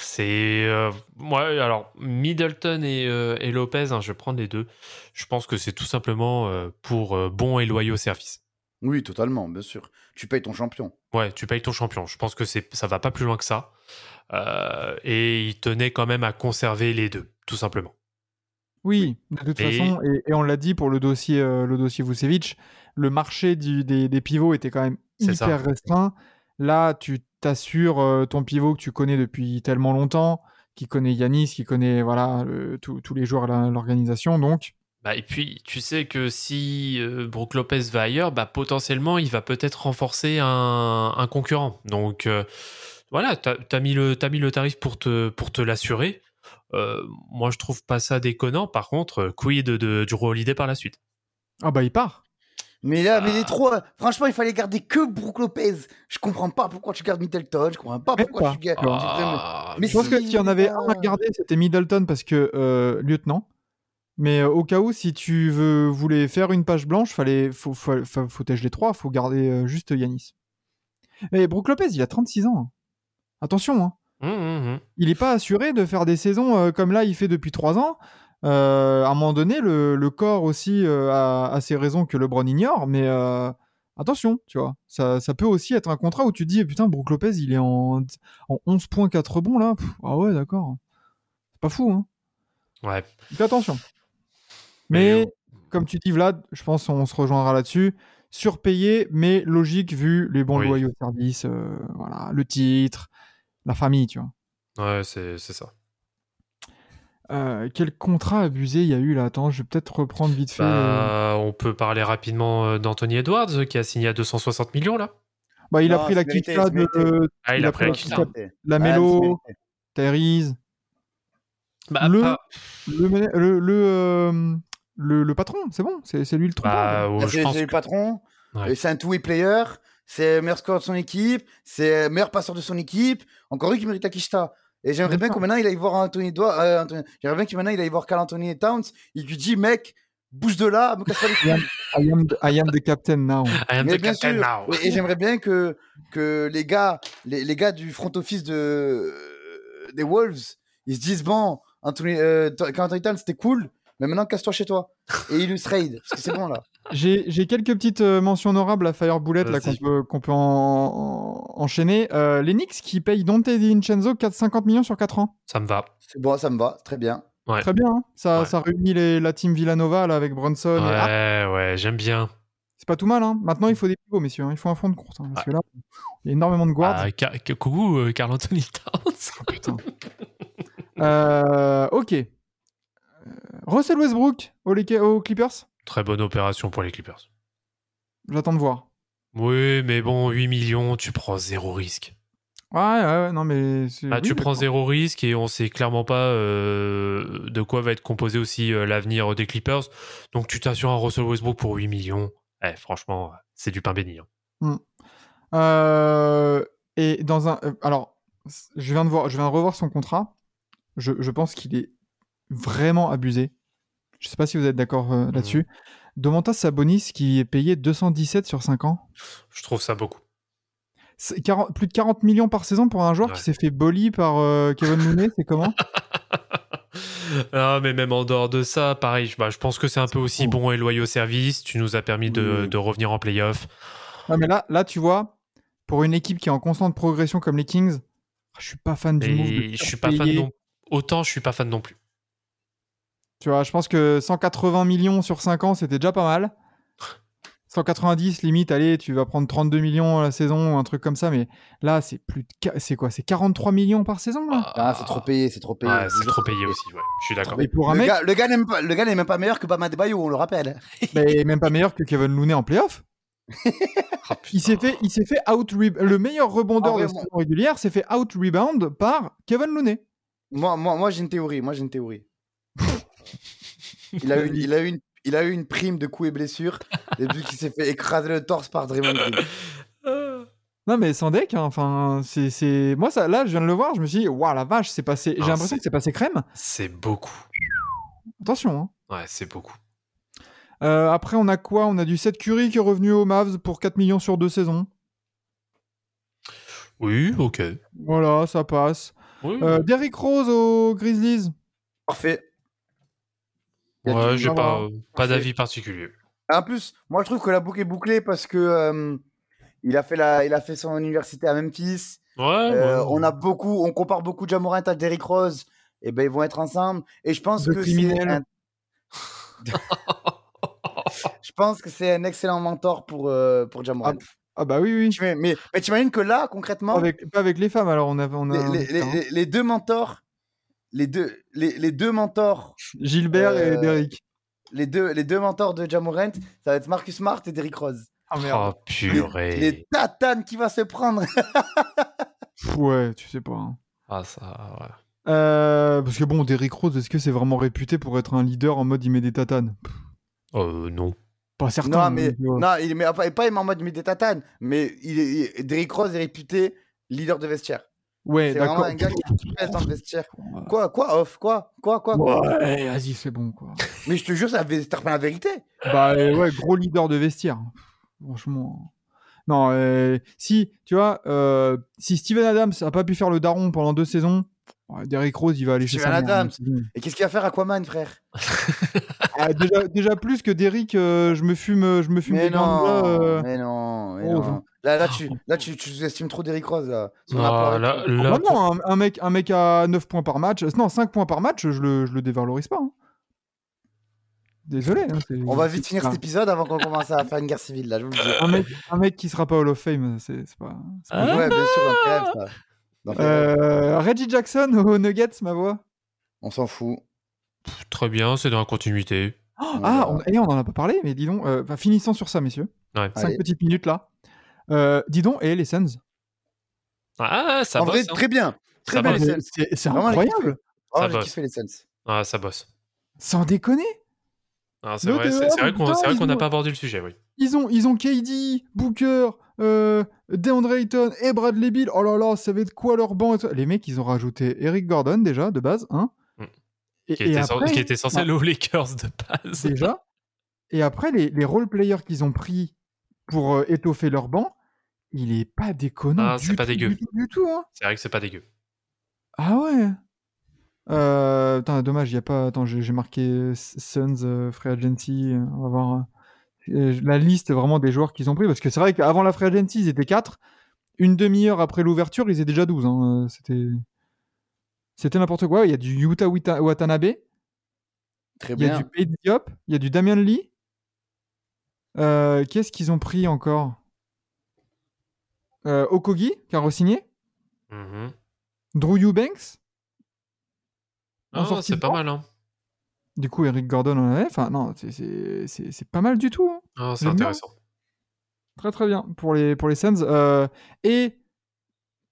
c'est. euh, moi, alors, Middleton et, euh, et Lopez, hein, je vais prendre les deux. Je pense que c'est tout simplement euh, pour euh, bon et loyaux service. Oui, totalement, bien sûr. Tu payes ton champion. Ouais, tu payes ton champion. Je pense que c'est ça va pas plus loin que ça. Euh, et il tenait quand même à conserver les deux, tout simplement. Oui, de toute Et- façon, et, et on l'a dit pour le dossier, euh, le dossier Vucevic, le marché du- des, des pivots était quand même ça. hyper restreint. Là, tu t'assures euh, ton pivot que tu connais depuis tellement longtemps, qui connaît Yanis, qui connaît voilà le- tous tous les joueurs la- l'organisation. Donc, Bah, et puis, tu sais que si euh, Brook Lopez va ailleurs, bah, potentiellement, il va peut-être renforcer un, un concurrent. Donc, euh, voilà, tu as, mis, le- t'as mis le tarif pour te, pour te l'assurer. Euh, moi, je trouve pas ça déconnant. Par contre, euh, quid de, de, du Holiday par la suite? Ah bah il part. Mais là, mais les trois, franchement, il fallait garder que Brook Lopez. Je comprends pas pourquoi tu gardes Middleton. Je comprends pas Même pourquoi pas. tu gardes. Ah, Mais Je pense si, que s'il y en avait un à garder, c'était Middleton parce que euh, lieutenant. Mais euh, au cas où, si tu veux, voulais faire une page blanche, fallait, faut, faut, faut, faut tèche les trois, faut garder euh, juste Yanis. Et Brook Lopez, il a 36 ans. Attention, hein. Hum, hum, hum. il n'est pas assuré de faire des saisons euh, comme là il fait depuis 3 ans. Euh, à un moment donné, le, le corps aussi euh, a, a ses raisons que LeBron ignore, mais euh, attention, tu vois, ça, ça peut aussi être un contrat où tu te dis, eh, putain, Brook Lopez, il est en, en 11.4 rebonds là. Pff, ah ouais, d'accord. C'est pas fou, hein. Ouais. Fais attention. Mais, Mais, comme tu dis, Vlad, je pense qu'on se rejoindra là-dessus. Surpayé, mais logique vu les bons Oui. loyaux services, voilà, le titre, la famille, tu vois. Ouais, c'est c'est ça. Euh, quel contrat abusé il y a eu là? Attends, je vais peut-être reprendre vite fait. euh, Bah, on peut parler rapidement euh, d'Anthony Edwards euh, qui a signé à 260 millions là. Bah, il a pris la mérité. de Ah, il, Il a a pris pris la la Melo, Tyrese, Bah, Le- pas- le, le, le, euh, le, le patron, c'est bon, c'est c'est lui le trompe. bah, oh, je C'est pense c'est le patron. Ouais. et C'est un two-way player. C'est le meilleur score de son équipe. C'est le meilleur passeur de son équipe. Encore lui qui mérite la Kishta. Et j'aimerais bien D'accord. que maintenant il aille voir Anthony euh, Anthony- J'aimerais bien que maintenant il aille voir Carl Anthony Towns. Il lui dit, mec, bouge de là, me casse pas les couilles. I, am, I am the captain now. I am Mais the bien captain sûr. now. Et, j'aimerais bien que, que les gars, les, les gars du front office de, des Wolves, ils se disent bon, Anthony, euh, Carl Anthony Towns c'était cool, mais maintenant casse-toi chez toi et illustre trade parce que c'est bon là. J'ai quelques petites euh, mentions honorables à Fire Bullet là qu'on peut, qu'on peut en- en- enchaîner. Euh, les Knicks qui payent Dante DiVincenzo 4, 50 millions sur 4 ans. Ça me va. C'est bon, ça me va, très bien. Ouais. Très bien, hein. ça, Ouais. ça réunit les- la team Villanova là, avec Bronson. et- Ouais, ouais, j'aime bien. c'est pas tout mal. Hein. Maintenant, il faut des pivots, messieurs. hein. Il faut un fond de course. hein, parce que là, il y a énormément de guards. Ah, coucou, euh, Carl Anthony Towns. Putain. Euh, ok. Euh, Russell Westbrook aux Clippers? Très bonne opération pour les Clippers. J'attends de voir. Oui, mais bon, 8 millions, tu prends zéro risque. Ouais, ouais, ouais, non, mais. c'est- Bah, oui, tu prends zéro risque et on sait clairement pas euh, de quoi va être composé aussi euh, l'avenir des Clippers. Donc tu t'assures un Russell Westbrook pour 8 millions. Eh, franchement, c'est du pain béni. hein. Euh, et dans un. alors, je viens de voir, je viens de revoir son contrat. Je, je pense qu'il est vraiment abusé. Je sais pas si vous êtes d'accord euh, là-dessus. Domantas Sabonis qui est payé 217 sur 5 ans. Je trouve ça beaucoup. C'est 40 plus de 40 millions par saison pour un joueur Ouais. qui s'est fait bully par euh, Kevin Looney, c'est comment? Ah, mais même en dehors de ça, pareil, je- bah, je pense que c'est un peu aussi bon et loyal service. Tu nous as permis de, Oui. de revenir en playoff. Ouais, mais là, là, tu vois, pour une équipe qui est en constante progression comme les Kings, je suis pas fan du move. Et je suis pas fan surpayer. non Autant je suis pas fan non plus. Tu vois, je pense que 180 millions sur 5 ans, c'était déjà pas mal. 190, limite, allez, tu vas prendre 32 millions à la saison, un truc comme ça, mais là, c'est plus de... C'est quoi C'est 43 millions par saison, là? Ah, c'est trop payé, c'est trop payé. C'est trop payé aussi, ouais. Je suis d'accord. Et pour un Le mec, gars, le gars n'aime pas- le gars n'est même pas meilleur que Bama Debayo, on le rappelle. mais même pas meilleur que Kevin Looney en playoff. Ah, Il s'est fait, il s'est fait out le meilleur rebondeur Ah, de la saison régulière s'est fait out rebound par Kevin Looney. Moi, moi, moi j'ai une théorie. Moi, j'ai une théorie. Il, a eu, il, a eu une, il a eu une prime de coups et blessures depuis qu'il s'est fait écraser le torse par Draymond Green. Non mais sans deck, hein, enfin c'est c'est moi ça là je viens de le voir, je me suis dit waouh la vache c'est passé, j'ai l'impression c'est- que c'est passé crème. C'est beaucoup. Attention. Hein. Ouais, c'est beaucoup. Euh, après on a quoi? On a du Seth Curry qui est revenu au Mavs pour 4 millions sur deux saisons. Oui, ok. Voilà ça passe. Oui, Euh, Derrick Rose aux Grizzlies. Parfait. Ouais, j'ai Ah, pas, pas d'avis particulier. En plus, moi je trouve que la boucle est bouclée parce que euh, il a fait la, il a fait son université à Memphis. Ouais, Euh, ouais. on a beaucoup, on compare beaucoup Jamorant à Derrick Rose. Et ben ils vont être ensemble. Et je pense De que c'est un... je pense que c'est un excellent mentor pour euh, pour Jamorant. Ah bah oui, oui. Mais mais tu imagines que là concrètement, Pas avec, pas avec les femmes, alors on a, on a les, un les- expert, les- les deux mentors, les deux les, les deux mentors, Gilbert et euh, Derrick. les deux les deux mentors de Jamorant, ça va être Marcus Smart et Derrick Rose. Ah Oh, purée. Les tatanes qui va se prendre. Ouais, tu sais pas. hein. Ah, ça, ouais. Euh, parce que bon, Derrick Rose, est-ce que c'est vraiment réputé pour être un leader en mode il met des tatanes? Euh, non. Pas certain. Non, mais, non, il met pas, pas en mode il met des tatanes, mais il est, il- Derrick Rose est réputé leader de vestiaire. Ouais, C'est vraiment d'accord. un gars qui pèse dans le vestiaire. Quoi, quoi, off, quoi, quoi, quoi, quoi? Ouais, vas-y, c'est bon, quoi. Mais je te jure, ça c'est la vérité. bah euh, ouais, gros leader de vestiaire. Franchement. Non, euh, si, tu vois, euh, si Steven Adams a pas pu faire le daron pendant deux saisons, Derrick Rose, il va aller chez Steven Adams. hein. Et qu'est-ce qu'il va faire Aquaman, frère? Ah, déjà, déjà plus que Derrick, euh, je me fume, je me fume mais des non, euh, mais non, mais oh, non. Là, là, tu, là, tu, tu sous-estimes trop Derrick Rose, là. Ah là, bah non, un, un mec, un mec à 9 points par match, euh, non, 5 points par match, je le, je le dévalorise pas. hein. Désolé. hein, On va vite finir ah, cet épisode avant qu'on commence à faire une guerre civile, là, je vous le dis. un, mec, un mec qui sera pas Hall of Fame, c'est pas. Ah, ouais, bien sûr, dans rêves, ça. Dans. Euh, Reggie Jackson aux Nuggets, ma voix? On s'en fout. très bien, c'est dans la continuité. ah, verra. on, et on en a pas parlé, mais dis donc, euh, enfin, finissons sur ça, messieurs. Ouais. 5 Allez. petites minutes là. Euh, dis donc, et les Suns? Ah, ça en bosse. vrai, hein. très bien. Très Ça bien, va, les C'est Suns. c'est- incroyable. Oh, Ça bosse. les Suns. Ah, ça bosse. Sans déconner. Ah, c'est vrai, vrai qu'on n'a ont- pas abordé le sujet, oui. Ils ont, ils ont KD, Booker, euh, DeAndre Ayton et Bradley Bill. Oh là là, ça va être quoi leur banc Les mecs, ils ont rajouté Eric Gordon déjà, de base. Hein Mm. et, Qui et était, qui censé aller aux Lakers de base. déjà. Et après, les, les role-players qu'ils ont pris pour euh, étoffer leur banc, il est pas déconnant. Ah, c'est pas dégueu. Du tout, du tout, hein. C'est vrai que c'est pas dégueu. Ah ouais euh, Putain, dommage, il y a pas... Attends, j'ai marqué Suns, euh, Free Agency, euh, on va voir euh, la liste vraiment des joueurs qu'ils ont pris, parce que c'est vrai qu'avant la Free Agency, ils étaient 4. Une demi-heure après l'ouverture, ils étaient déjà 12. hein, euh, C'était... C'était n'importe quoi. Il y a du Yuta Wita- Watanabe, Très il y a bien. du Pete Diop, il y a du Damian Lee. Euh, Qu'est-ce qu'ils ont pris encore? Euh, Okogi, qui a re-signé. Mhm. Drew Eubanks? sortie c'est pas mal, hein. Du coup, Eric Gordon en avait. Enfin, non, c'est- pas mal du tout. hein. Ah, c'est bien. intéressant. Très très bien pour les, pour les Suns. Euh, et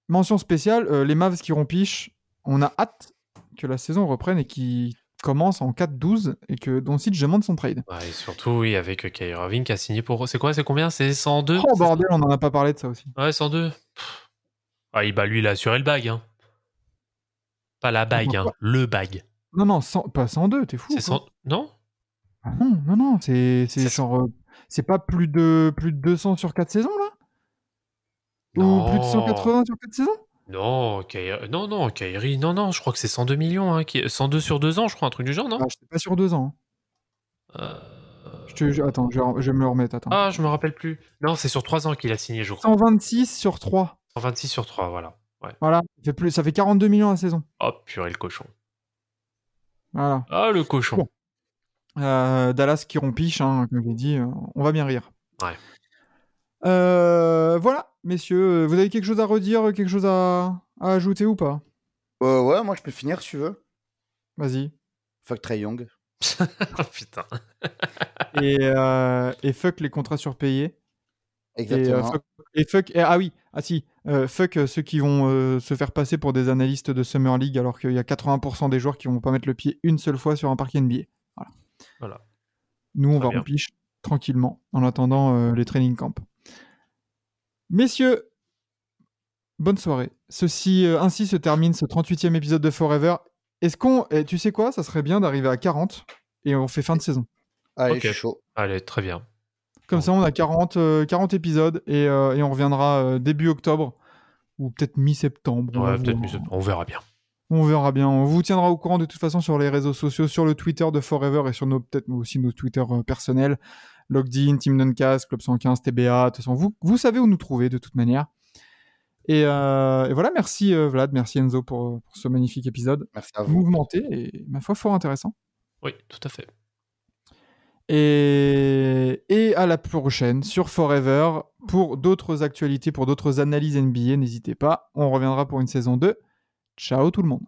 mention spéciale, euh, les Mavs qui rompichent, on a hâte que la saison reprenne et qui commence en 4-12 et que Doncic demande son trade. Ouais, et surtout, oui, avec euh, Kyrie Irving qui a signé pour. C'est quoi C'est combien? C'est 102 Oh bordel, on en a pas parlé de ça aussi. Ouais, 102. Pff. Ah, il- bah, lui, il a assuré le bag. Hein. Pas la bague, hein, le bag. Non, non, 100 pas 102, t'es fou. C'est quoi. 100... Non? Ah non, non, non, c'est genre. euh, c'est pas plus de, plus de 200 sur 4 saisons là? Ou Non. plus de 180 sur 4 saisons? Non, Kyrie... non, non, Kyrie, non, non, je crois que c'est 102 millions. Hein, qui... 102 sur 2 ans, je crois, un truc du genre, non? Ah, Je sais pas sur 2 ans. hein. Euh, Je te- je- Attends, je vais, je vais me le remettre. Attends. Ah, je me rappelle plus. Non, c'est sur 3 ans qu'il a signé, je crois. 126 sur 3. 126 sur 3, voilà. Ouais. Voilà, ça fait, plus, ça fait 42 millions la saison. Oh, purée, le cochon. Voilà. Ah, le cochon. Bon. Euh, Dallas qui rompiche, hein, comme je l'ai dit, euh, on va bien rire. Ouais. Euh, voilà, messieurs, vous avez quelque chose à redire, quelque chose à, à ajouter ou pas? Euh, ouais, moi je peux finir si tu veux. Vas-y. Fuck Trey Young. oh, putain. Et, euh, et fuck les contrats surpayés. Et, euh, Exactement. fuck, et fuck- et- ah oui, ah si, euh, fuck euh, ceux qui vont euh, se faire passer pour des analystes de Summer League alors qu'il y a 80% des joueurs qui vont pas mettre le pied une seule fois sur un parquet NBA. Voilà. Voilà. Nous, on Très va bien. tranquillement en attendant euh, les training camps. Messieurs, bonne soirée. Ceci, euh, ainsi se termine ce 38e épisode de Forever. Est-ce qu'on, et tu sais quoi, ça serait bien d'arriver à 40 et on fait fin de saison. Allez, chaud. Allez, très bien. Comme ça, on a 40, euh, 40 épisodes et, euh, et on reviendra euh, début octobre ou peut-être mi-septembre. on Ouais, peut-être verra bien. On verra bien. On vous tiendra au courant de toute façon sur les réseaux sociaux, sur le Twitter de Forever et sur nos peut-être aussi nos Twitter euh, personnels. Logged Team Duncast, Club 115, TBA. De toute façon, vous, vous savez où nous trouver de toute manière. Et, euh, et voilà, merci euh, Vlad, merci Enzo pour, pour ce magnifique épisode. Merci à vous. Mouvementé et ma foi fort intéressant. Oui, tout à fait. Et, et à la prochaine sur Forever pour d'autres actualités, pour d'autres analyses NBA. N'hésitez pas, on reviendra pour une saison 2. Ciao tout le monde.